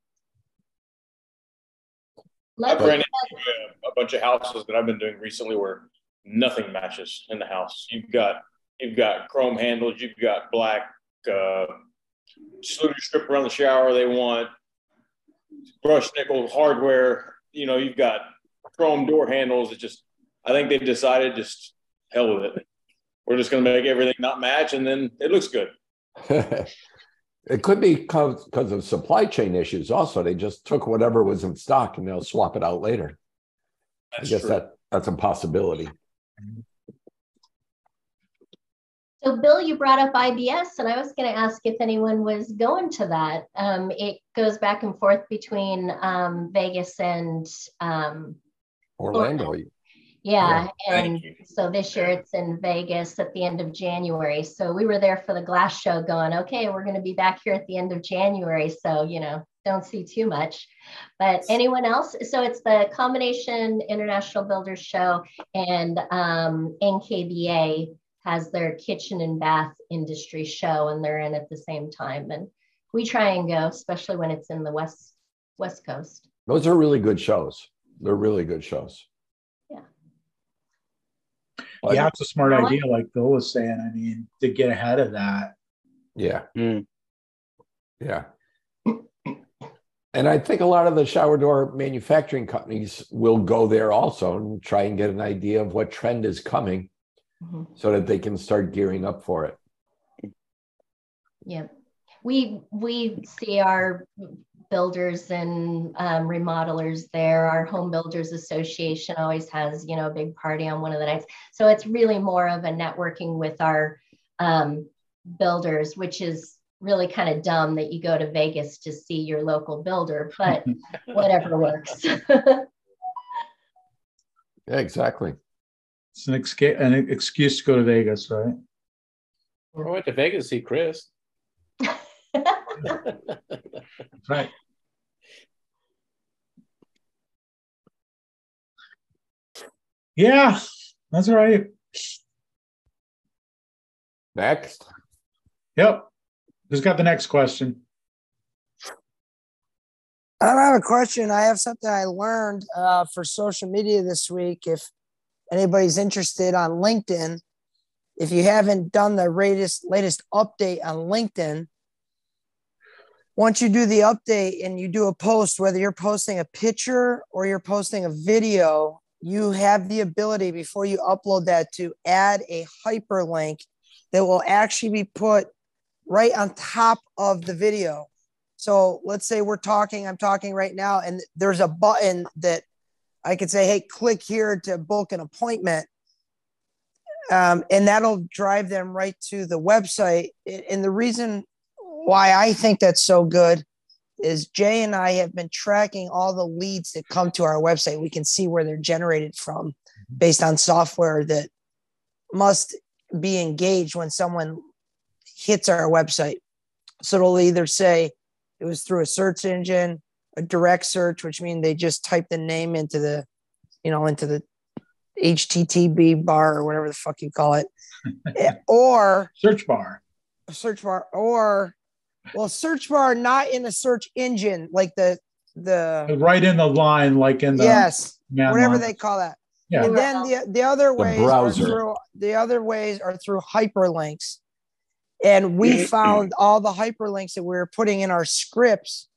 S14: I
S11: Let's,
S14: ran into a, a bunch of houses that I've been doing recently where nothing matches in the house. You've got you've got chrome handles, you've got black uh, sluice strip around the shower. They want brush nickel hardware. You know, you've got chrome door handles. It just I think they've decided just hell with it. We're just going to make everything not match, and then it looks good. [laughs]
S4: it could be because of supply chain issues. Also, they just took whatever was in stock and they'll swap it out later.
S14: That's
S4: I guess
S14: true.
S4: that that's a possibility.
S11: So Bill, you brought up IBS, and I was going to ask if anyone was going to that. Um, it goes back and forth between um, Vegas and um,
S4: Orlando.
S11: Yeah,
S4: Yeah.
S11: and so this year it's in Vegas at the end of January. So we were there for the glass show going, okay, we're going to be back here at the end of January. So, you know, don't see too much. But anyone else? So it's the Combination International Builders Show and um, NKBA has their kitchen and bath industry show and they're in at the same time. And we try and go, especially when it's in the West West Coast.
S4: Those are really good shows. They're really good shows. But-
S2: yeah, it's a smart
S11: You know what?
S2: idea, like Bill was saying. I mean, to get ahead of that.
S4: Yeah.
S8: Mm.
S4: Yeah. And I think a lot of the shower door manufacturing companies will go there also and try and get an idea of what trend is coming
S11: Mhm.
S4: so that they can start gearing up for it.
S11: Yeah, we we see our builders and um, remodelers there. Our Home Builders Association always has you know a big party on one of the nights. So it's really more of a networking with our um, builders, which is really kind of dumb that you go to Vegas to see your local builder, but [laughs] whatever works. [laughs]
S4: Yeah, exactly.
S2: It's an, exca- an excuse to go to Vegas, right?
S12: Well, I went to Vegas to see Chris. [laughs]
S2: right. Yeah, that's right.
S4: Next.
S2: Yep. Who's got the next question?
S10: I don't have a question. I have something I learned uh, for social media this week. If anybody's interested on LinkedIn, if you haven't done the latest latest update on LinkedIn, once you do the update and you do a post, whether you're posting a picture or you're posting a video, you have the ability before you upload that to add a hyperlink that will actually be put right on top of the video. So let's say we're talking, I'm talking right now, and there's a button that I could say, hey, click here to book an appointment. Um, and that'll drive them right to the website. And the reason why I think that's so good is Jay and I have been tracking all the leads that come to our website. We can see where they're generated from based on software that must be engaged when someone hits our website. So it'll either say, it was through a search engine, a direct search, which means they just type the name into the, you know, into the HTTP bar or whatever the fuck you call it, [laughs] eh, or
S2: search bar,
S10: search bar, or well, search bar not in the search engine like the the
S2: right in the line, like in the
S10: yes, whatever
S2: line.
S10: they call that.
S2: Yeah.
S10: And then the the other ways
S4: browser.
S10: through the other ways are through hyperlinks. And we [clears throat] found all the hyperlinks that we were putting in our scripts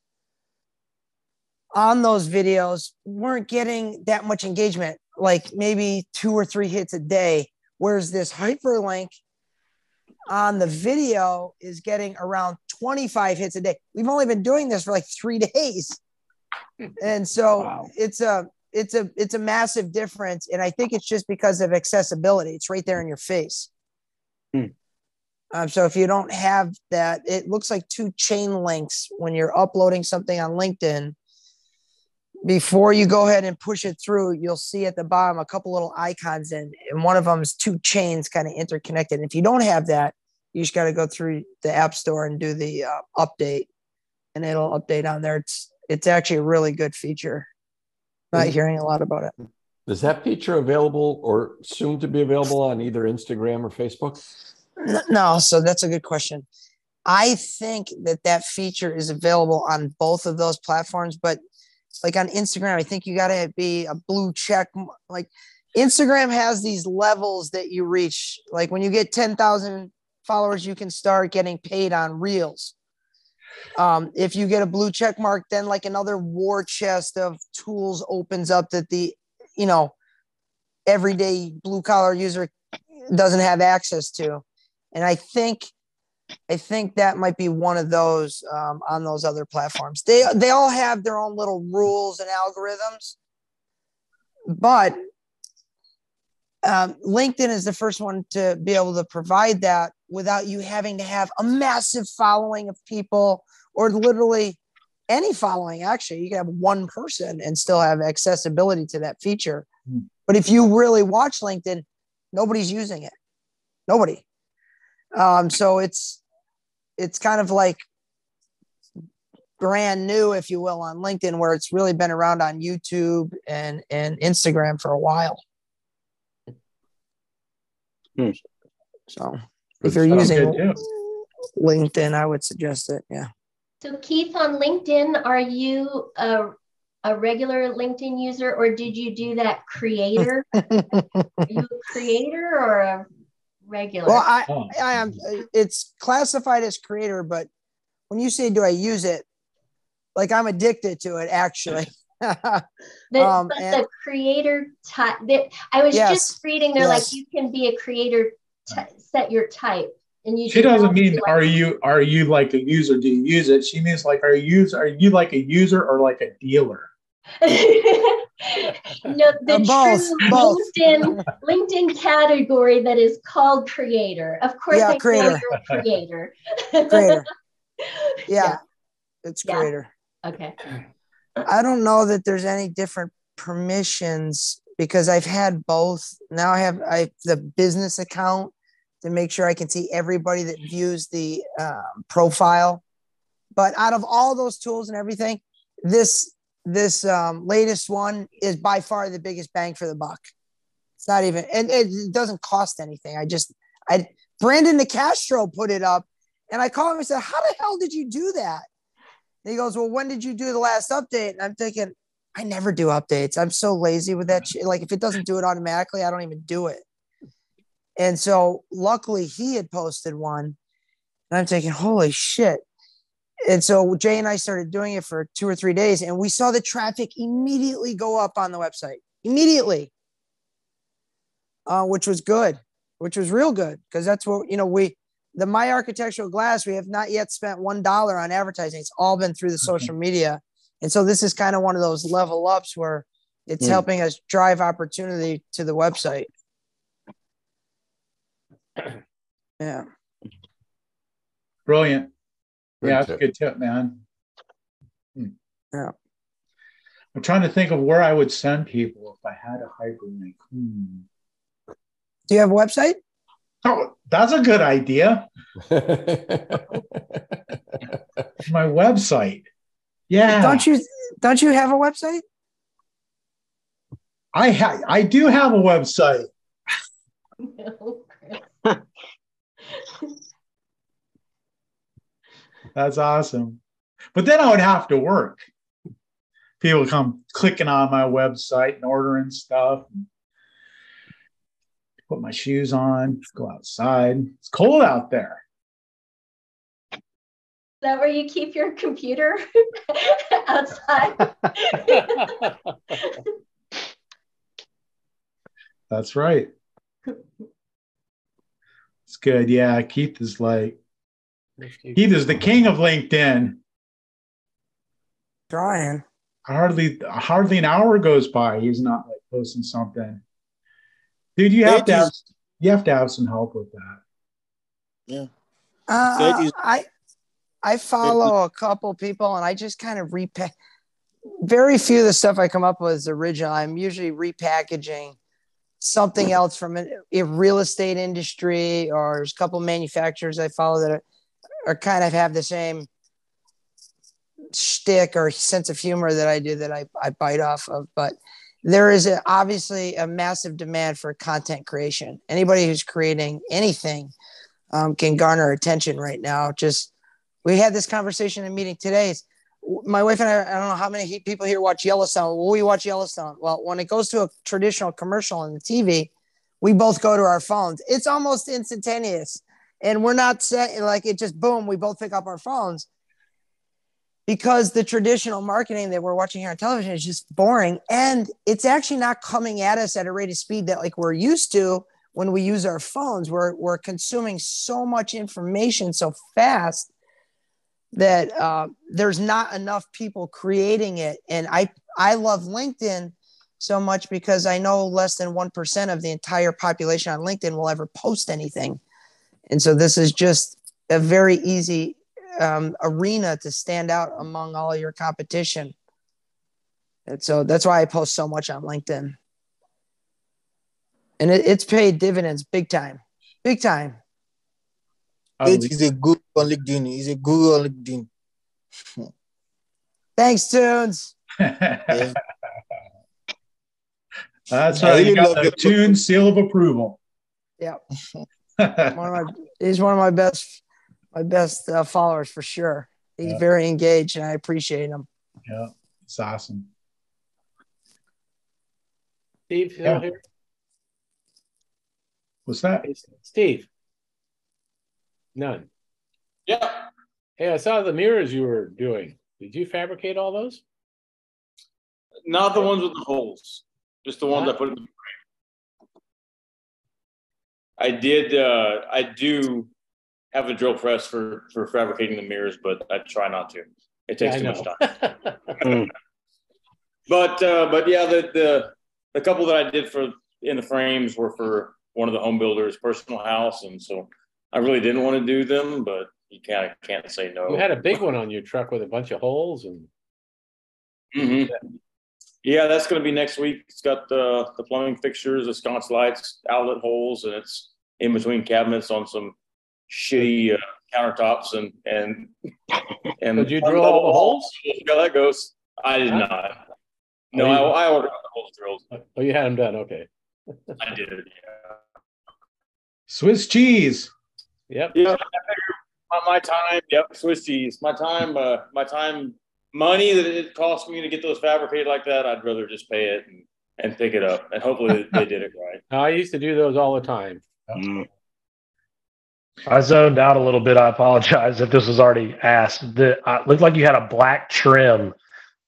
S10: on those videos weren't getting that much engagement, like maybe two or three hits a day. Whereas this hyperlink on the video is getting around 25 hits a day. We've only been doing this for like three [laughs] days. And so it's a it's a it's a massive difference. And I think it's just because of accessibility. It's right there in your face. Um, so if you don't have that, it looks like two chain links when you're uploading something on LinkedIn. Before you go ahead and push it through, you'll see at the bottom a couple little icons, and, and one of them is two chains kind of interconnected. And if you don't have that, you just got to go through the App Store and do the uh, update, and it'll update on there. It's it's actually a really good feature. Not hearing a lot about it.
S4: Is that feature available or soon to be available on either Instagram or Facebook?
S10: No, so that's a good question. I think that that feature is available on both of those platforms, but like on Instagram, I think you got to be a blue check. Like Instagram has these levels that you reach. Like when you get 10,000 followers, you can start getting paid on reels. Um, if you get a blue check mark, then like another war chest of tools opens up that the, you know, everyday blue collar user doesn't have access to. And I think I think that might be one of those um, on those other platforms. They they all have their own little rules and algorithms, but um, LinkedIn is the first one to be able to provide that without you having to have a massive following of people or literally any following. Actually, you can have one person and still have accessibility to that feature. But if you really watch LinkedIn, nobody's using it. Nobody. Um, so it's it's kind of like brand new, if you will, on LinkedIn, where it's really been around on YouTube and and Instagram for a while. Hmm. So if you're
S2: Sounds
S10: using
S2: good,
S10: LinkedIn, I would suggest it. Yeah.
S11: So Keith, on LinkedIn, are you a, a regular LinkedIn user or did you do that creator? [laughs] are you a creator or a regular?
S10: Well, I I am. It's classified as creator, but when you say do I use it, like I'm addicted to it actually. [laughs]
S11: The,
S10: um,
S11: but
S10: and-
S11: the creator type that I was
S10: Yes.
S11: just reading, they're
S10: Yes.
S11: like you can be a creator, t- set your type, and you.
S2: She
S11: do
S2: doesn't mean
S11: do
S2: are you are you like a user? Do you use it? She means like are you are you like a user or like a dealer? [laughs]
S11: no, the
S10: both,
S11: true
S10: both.
S11: LinkedIn LinkedIn category that is called creator. Of course,
S10: Yeah,
S11: I
S10: creator.
S11: creator. [laughs]
S10: creator. [laughs] Yeah,
S11: Yeah.
S10: it's
S11: Yeah.
S10: creator.
S11: Okay.
S10: I don't know that there's any different permissions because I've had both. Now I have I have the business account to make sure I can see everybody that views the um, profile. But out of all those tools and everything, this this um, latest one is by far the biggest bang for the buck. It's not even, and it doesn't cost anything. I just, I Brandon DeCastro put it up, and I called him and said, "How the hell did you do that?" And he goes, "Well, when did you do the last update?" And I'm thinking, I never do updates. I'm so lazy with that shit. Like if it doesn't do it automatically, I don't even do it. And so luckily he had posted one. And I'm thinking, holy shit. And so Jay and I started doing it for two or three days, and we saw the traffic immediately go up on the website. Immediately. Uh, which was good, which was real good. Because that's what, you know, we the my architectural glass, we have not yet spent one dollar on advertising. It's all been through the social media. And so this is kind of one of those level ups where it's
S4: Mm.
S10: helping us drive opportunity to the website. [clears throat] Yeah.
S2: Brilliant.
S4: Good
S2: yeah, that's
S4: tip.
S2: a good tip, man. Hmm.
S10: Yeah.
S2: I'm trying to think of where I would send people if I had a hyperlink. Hmm.
S10: Do you have a website?
S2: Oh, that's a good idea. [laughs] My website. Yeah.
S10: Don't you don't you have a website?
S2: I ha- I do have a website. [laughs] [laughs] That's awesome. But then I would have to work. People come clicking on my website and ordering stuff. Put my shoes on, go outside. It's cold out there.
S11: Is that where you keep your computer [laughs] outside? [laughs]
S2: That's right. It's good. Yeah, Keith is like Keith is the king of LinkedIn.
S10: Trying.
S2: Hardly hardly an hour goes by. He's not like posting something. Dude, you have to have you have to have some help with that.
S5: Yeah.
S10: Uh,
S5: That is-
S10: I I follow a couple people and I just kind of repack. Very few of the stuff I come up with is original. I'm usually repackaging something else from a, a real estate industry or there's a couple manufacturers I follow that are, are kind of have the same shtick or sense of humor that I do that I, I bite off of. But there is a, obviously a massive demand for content creation. Anybody who's creating anything um, can garner attention right now. Just we had this conversation in a meeting today. It's- my wife and I, I don't know how many people here watch Yellowstone. Will we watch Yellowstone? Well, when it goes to a traditional commercial on the TV, we both go to our phones. It's almost instantaneous. And we're not set like it just boom, we both pick up our phones. Because the traditional marketing that we're watching here on television is just boring. And it's actually not coming at us at a rate of speed that like we're used to when we use our phones. We're, we're consuming so much information so fast that uh, there's not enough people creating it. And i i love linkedin so much because i know less than 1% of the entire population on linkedin will ever post anything and so this is just a very easy um, arena to stand out among all your competition. And so that's why I post so much on LinkedIn. And it, it's paid dividends big time, big time.
S5: It is a good on LinkedIn. It's a good on LinkedIn. [laughs]
S10: Thanks, Tunes. [laughs]
S2: That's right.
S5: really
S2: You got the
S5: your-
S2: tune seal of approval.
S10: Yeah. [laughs] one of my, he's one of my best, my best uh, followers for sure. He's
S2: Yeah.
S10: very engaged and I appreciate him.
S2: Yeah, it's awesome.
S12: Steve, still
S2: Yeah.
S12: here?
S2: What's that?
S12: Steve. None.
S14: Yeah.
S12: Hey, I saw the mirrors you were doing. Did you fabricate all those?
S14: Not the ones with the holes, just the ones I put in the frame. I did. Uh, I do have a drill press for for fabricating the mirrors, but I try not to. It takes
S12: Yeah,
S14: too much
S12: know.
S14: time. [laughs] But uh, but yeah, the the the couple that I did for in the frames were for one of the home builders' personal house, and so I really didn't want to do them, but you kind of can't say no.
S12: You had a big one on your truck with a bunch of holes and
S14: Mhm. Yeah, that's going to be next week. It's got the the plumbing fixtures, the sconce lights, outlet holes, and it's in between cabinets on some shitty uh, countertops and and and.
S12: Did you drill all the holes?
S14: See how that goes. I did
S12: Huh?
S14: not. No,
S12: Oh, you-
S14: I, I ordered the holes drilled.
S12: oh, you had them done. Okay.
S14: I did. Yeah.
S2: Swiss cheese.
S12: Yep.
S14: Yeah. My, my time. Yep. Swiss cheese. My time. Uh, my time. Money that it cost me to get those fabricated like that. I'd rather just pay it and, and pick it up, and hopefully they did it right. [laughs]
S12: I used to do those all the time.
S14: Mm.
S9: I zoned out a little bit. I apologize if this was already asked. The, uh, looked like you had a black trim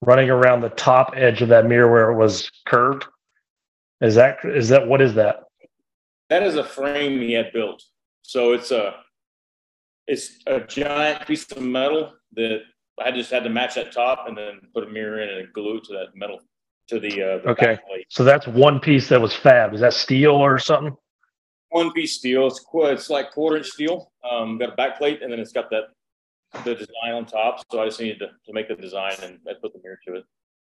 S9: running around the top edge of that mirror where it was curved. Is that is that what is that?
S14: That is a frame he had built. So it's a it's a giant piece of metal that I just had to match that top and then put a mirror in and glue it to that metal to the, uh, the
S9: Okay,
S14: backplate.
S9: so that's one piece that was fab. Is that steel or something?
S14: One piece steel. It's it's like quarter inch steel. Um, got a backplate and then it's got that the design on top. So I just needed to, to make the design and I put the mirror to it.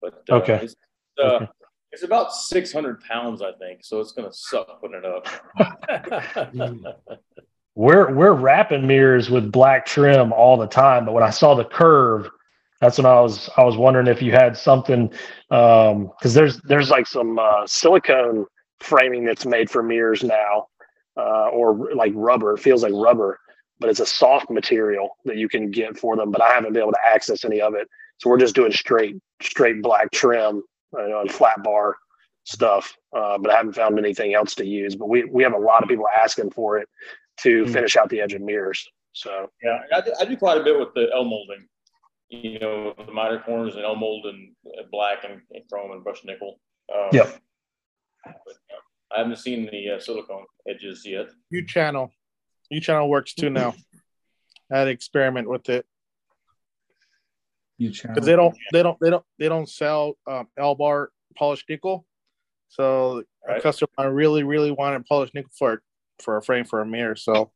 S14: But uh,
S9: Okay.
S14: it's, uh, it's about six hundred pounds, I think. So it's gonna suck putting it up. [laughs] [laughs]
S9: We're we're wrapping mirrors with black trim all the time, but when I saw the curve, that's when I was I was wondering if you had something because there's there's like some uh, silicone framing that's made for mirrors now, uh, or like rubber. It feels like rubber, but it's a soft material that you can get for them. But I haven't been able to access any of it, so we're just doing straight straight black trim you know, and flat bar stuff. Uh, but I haven't found anything else to use. But we we have a lot of people asking for it to finish out the edge of mirrors. So
S14: Yeah, I do, I do quite a bit with the L molding. You know, the miter corners and L mold and black and, and chrome and brushed nickel. Um,
S9: Yep.
S14: But, uh, I haven't seen the uh, silicone edges yet.
S5: U channel. U channel works too now. I had to experiment with it
S2: You
S5: because they don't they don't they don't they don't sell um, L bar polished nickel. So a
S14: Right.
S5: customer really really wanted polished nickel for for a frame for a mirror. So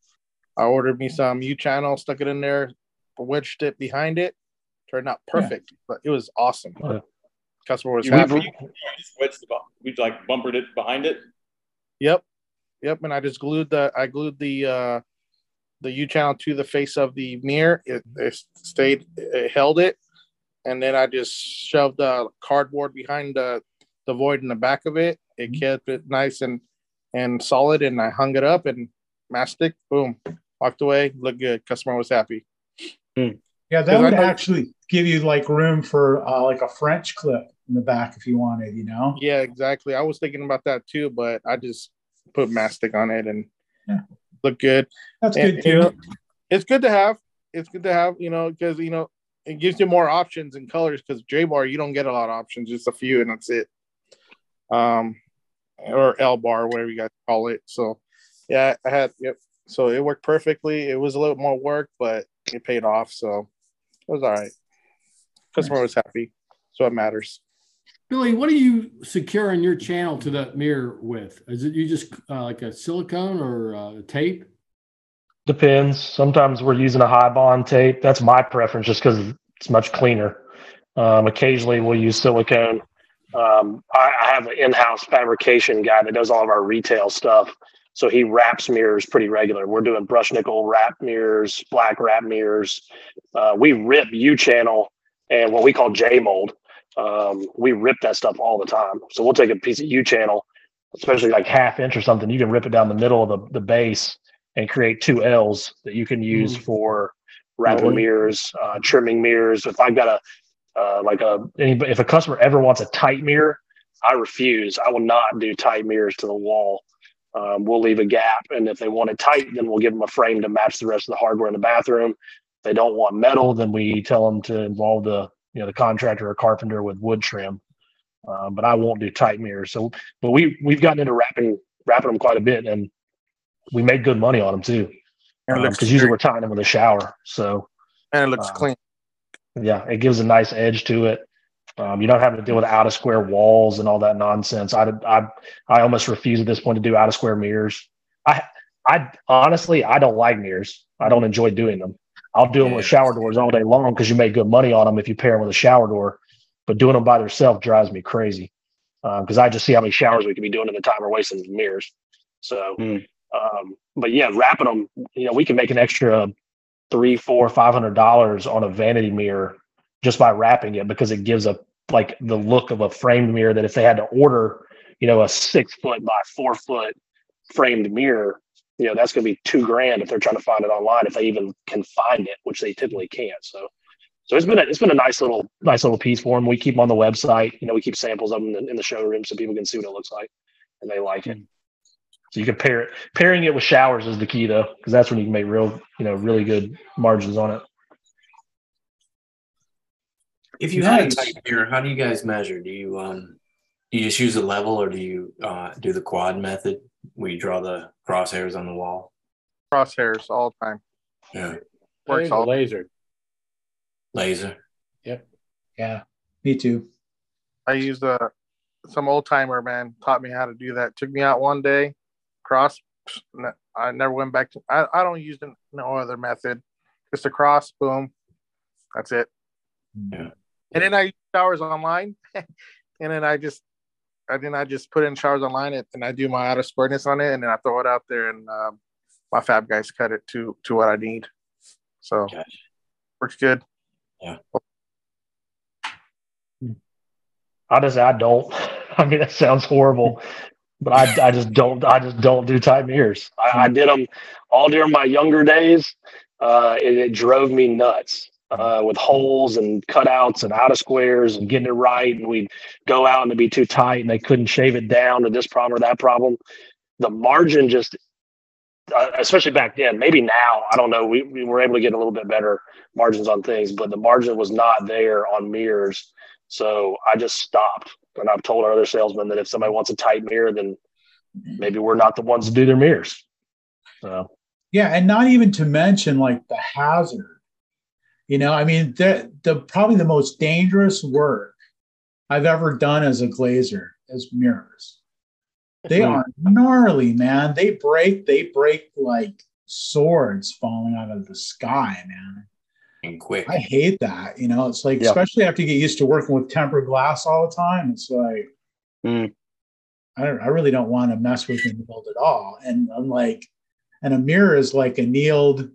S5: I ordered me some U channel, stuck it in there, wedged it behind it. Turned out perfect, but it was awesome.
S9: Yeah.
S5: Customer was
S14: You,
S5: happy.
S14: you just wedged the, bu- we like bumpered it behind it.
S5: Yep. Yep. And I just glued the I glued the uh the U channel to the face of the mirror. It, it stayed it held it. And then I just shoved the cardboard behind the the void in the back of it. It kept it nice and and solid and I hung it up and mastic, boom, walked away, looked good. Customer was happy.
S2: Yeah, that would
S5: know-
S2: actually give you like room for uh, like a French clip in the back if you wanted, you know?
S5: Yeah, exactly. I was thinking about that too, but I just put mastic on it and
S2: Yeah.
S5: look good.
S2: That's
S5: And,
S2: good
S5: you
S2: too.
S5: know, it's good to have. It's good to have, you know, because you know it gives you more options and colors. Because J bar, you don't get a lot of options, just a few, and that's it. Um, or L bar, whatever you guys call it. So, yeah, I had yep. So it worked perfectly. It was a little more work, but it paid off. So it was all right. Customer was happy, so it matters.
S6: Billy, what are you securing your channel to that mirror with? Is it you just uh, like a silicone or uh, tape?
S9: Depends. Sometimes we're using a high bond tape. That's my preference just because it's much cleaner. Um, occasionally we'll use silicone. Um, I, I have an in-house fabrication guy that does all of our retail stuff. So he wraps mirrors pretty regular. We're doing brush nickel wrap mirrors, black wrap mirrors. Uh, we rip U channel and what we call J mold. Um, we rip that stuff all the time. So we'll take a piece of U channel, especially like half inch or something. You can rip it down the middle of the, the base and create two L's that you can use for wrapping
S12: Mhm.
S9: mirrors, uh, trimming mirrors. If I've got a uh, like a anybody, if a customer ever wants a tight mirror, I refuse. I will not do tight mirrors to the wall. Um, we'll leave a gap, and if they want it tight, then we'll give them a frame to match the rest of the hardware in the bathroom. If they don't want metal, then we tell them to involve the you know the contractor or carpenter with wood trim. Um, but I won't do tight mirrors. So, but we we've gotten into wrapping wrapping them quite a bit, and we made good money on them too.
S5: And it looks
S9: Because usually we're tying them with a shower, so
S5: and it looks
S9: Uh,
S5: clean.
S9: Yeah, it gives a nice edge to it. Um, you don't have to deal with out of square walls and all that nonsense. I, I, I almost refuse at this point to do out of square mirrors. I, I honestly, I don't like mirrors. I don't enjoy doing them. I'll do them with shower doors all day long because you make good money on them if you pair them with a shower door. But doing them by themselves drives me crazy because I just see how many showers we could be doing at the time we're wasting mirrors. So, um, but yeah, wrapping them, you know, we can make an extra three, four, five hundred dollars on a vanity mirror just by wrapping it because it gives a like the look of a framed mirror that if they had to order you know, a six foot by four foot framed mirror, you know, that's going to be two grand if they're trying to find it online, if they even can find it, which they typically can't. So, so it's been a, it's been a nice little nice little piece for them. We keep them on the website. You know, we keep samples of them in, in the showroom so people can see what it looks like, and they like it. Hmm. So you can pair it. Pairing it with showers is the key though, because that's when you can make real, you know, really good margins on it.
S3: If you had a
S2: Nice.
S3: tight mirror, how do you guys measure? Do you um you just use a level or do you uh do the quad method where you draw the crosshairs on the wall?
S5: Crosshairs all the time.
S3: Yeah.
S5: Works all.
S12: laser.
S3: Laser.
S12: Yep.
S2: Yeah, me too.
S5: I used a some old timer man taught me how to do that. Took me out one day, cross. I never went back to. I, I don't use no other method. Just a cross, boom. That's it.
S3: Yeah.
S5: And then I use showers online, [laughs] and then I just, I then I just put in showers online, and and I do my outer squareness on it, and then I throw it out there, and um, my fab guys cut it to to what I need. So
S3: Gotcha.
S5: works good. Yeah.
S9: I just I don't. [laughs] I mean, that sounds horrible, [laughs] but I, I just don't. I just don't do tight mirrors. I, I did them all during my younger days. Uh, it, it drove me nuts uh, with holes and cutouts and out of squares and getting it right. And we'd go out and it'd be too tight, and they couldn't shave it down to this problem or that problem. The margin just, uh, especially back then, maybe now, I don't know. We, we were able to get a little bit better margins on things, but the margin was not there on mirrors. So I just stopped. And I've told our other salesmen that if somebody wants a tight mirror, then maybe we're not the ones to do their mirrors. So
S2: Yeah, and not even to mention like the hazard. You know, I mean, the the probably the most dangerous work I've ever done as a glazer is mirrors. They
S9: Mhm.
S2: are gnarly, man. They break, they break like swords falling out of the sky, man.
S3: And quick.
S2: I hate that. You know, it's like,
S4: Yeah.
S2: especially after you get used to working with tempered glass all the time. It's like,
S8: Mm.
S2: I don't, I really don't want to mess with annealed at all. And I'm like, and a mirror is like annealed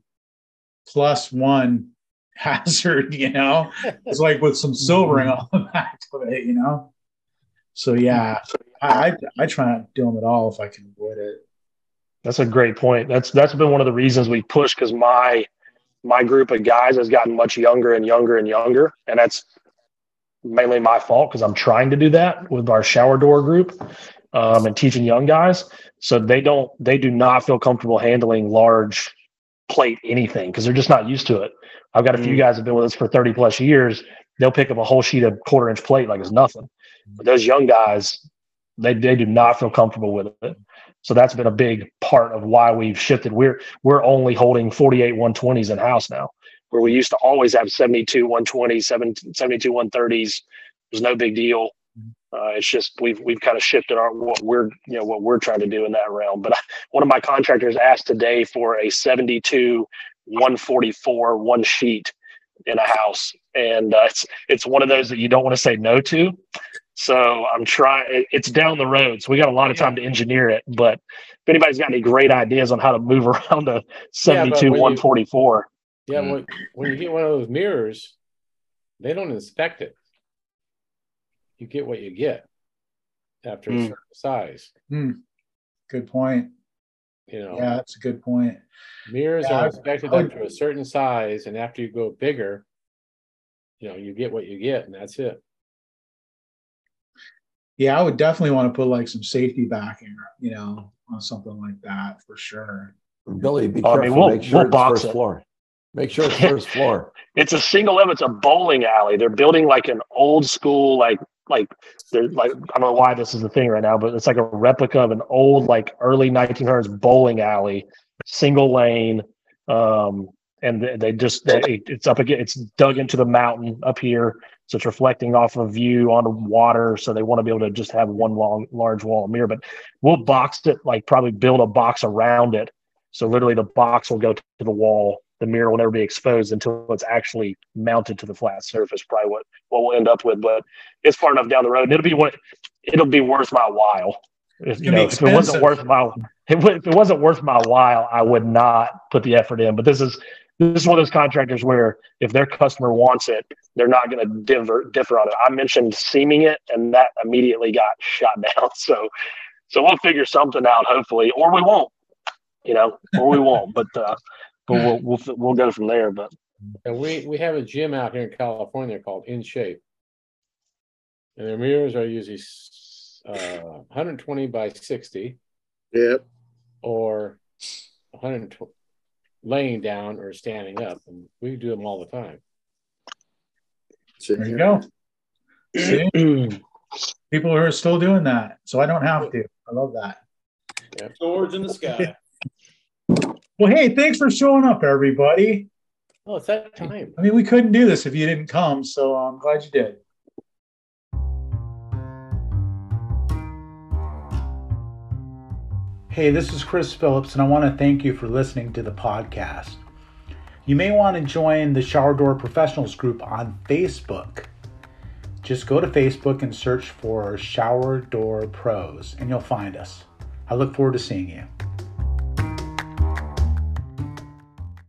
S2: plus one [laughs] hazard, you know, it's like with some silvering on the back of it, you know? So yeah, I, I, I try not to do them at all if I can avoid it.
S9: That's a great point. That's that's been one of the reasons we push because my my group of guys has gotten much younger and younger and younger, and that's mainly my fault because I'm trying to do that with our shower door group um, and teaching young guys. So they don't they do not feel comfortable handling large plate anything because they're just not used to it. I've got a few guys that have been with us for 30 plus years. They'll pick up a whole sheet of quarter inch plate like it's nothing. But those young guys, they they do not feel comfortable with it. So that's been a big part of why we've shifted. We're we're only holding 48 120s in house now, where we used to always have 72 120s, 7 72 130s. It was no big deal. Uh, it's just we've we've kind of shifted our what we're you know what we're trying to do in that realm. But I, one of my contractors asked today for a 72 144 one sheet in a house, and uh, it's it's one of those that you don't want to say no to. So I'm trying. It's down the road, so we got a lot of time to engineer it. But if anybody's got any great ideas on how to move [laughs] around a 72
S12: when you-
S9: 144,
S12: Yeah,
S3: Mm.
S12: when, when you get one of those mirrors, they don't inspect it. You get what you get after a
S8: Mm.
S12: certain size.
S2: Hmm. Good point.
S12: You know,
S2: Yeah, that's a good point.
S12: mirrors
S2: Yeah,
S12: are
S2: I-
S12: inspected
S2: I
S12: up to a certain size, and after you go bigger, you know, you get what you get, and that's it.
S2: Yeah, I would definitely want to put like some safety backing, you know, on something like that for sure.
S4: Billy, be
S9: Oh, I
S4: careful.
S9: mean, we'll-
S4: Make sure
S9: we'll
S4: it's
S9: box
S4: first
S9: it.
S4: floor. Make sure it's first [laughs] floor.
S9: it's a single level. It's a bowling alley. They're building like an old school, like like they're like I don't know why this is the thing right now, but it's like a replica of an old like early 1900s bowling alley, single lane. Um, and they, they just they, it's up again. It's dug into the mountain up here, so it's reflecting off of view on water. So they want to be able to just have one long, large wall mirror. But we'll box it, like probably build a box around it. So literally, the box will go to the wall. The mirror will never be exposed until it's actually mounted to the flat surface. Probably what what we'll end up with, but it's far enough down the road, and it'll be what it'll be worth my while. If, you know, if it wasn't worth my if it wasn't worth my while, I would not put the effort in. But this is this is one of those contractors where if their customer wants it, they're not going to differ differ on it. I mentioned seaming it, and that immediately got [laughs] shot down. So, so we'll figure something out, hopefully, or we won't. You know, or we won't. But uh, but we'll we'll we'll go from there. But
S12: And we, we have a gym out here in California called In Shape. And their mirrors are usually uh, 120 by 60
S5: Yep.
S12: or 120 laying down or standing up. And we do them all the time.
S2: There you go. See? [clears throat] People are still doing that, so I don't have to. I love that.
S14: Swords in the sky. [laughs]
S2: Well, hey, thanks for showing up, everybody.
S12: Oh, it's that time.
S2: I mean, we couldn't do this if you didn't come, so I'm glad you did. Hey, this is Chris Phillips, and I want to thank you for listening to the podcast. You may want to join the Shower Door Professionals group on Facebook. Just go to Facebook and search for Shower Door Pros, and you'll find us. I look forward to seeing you.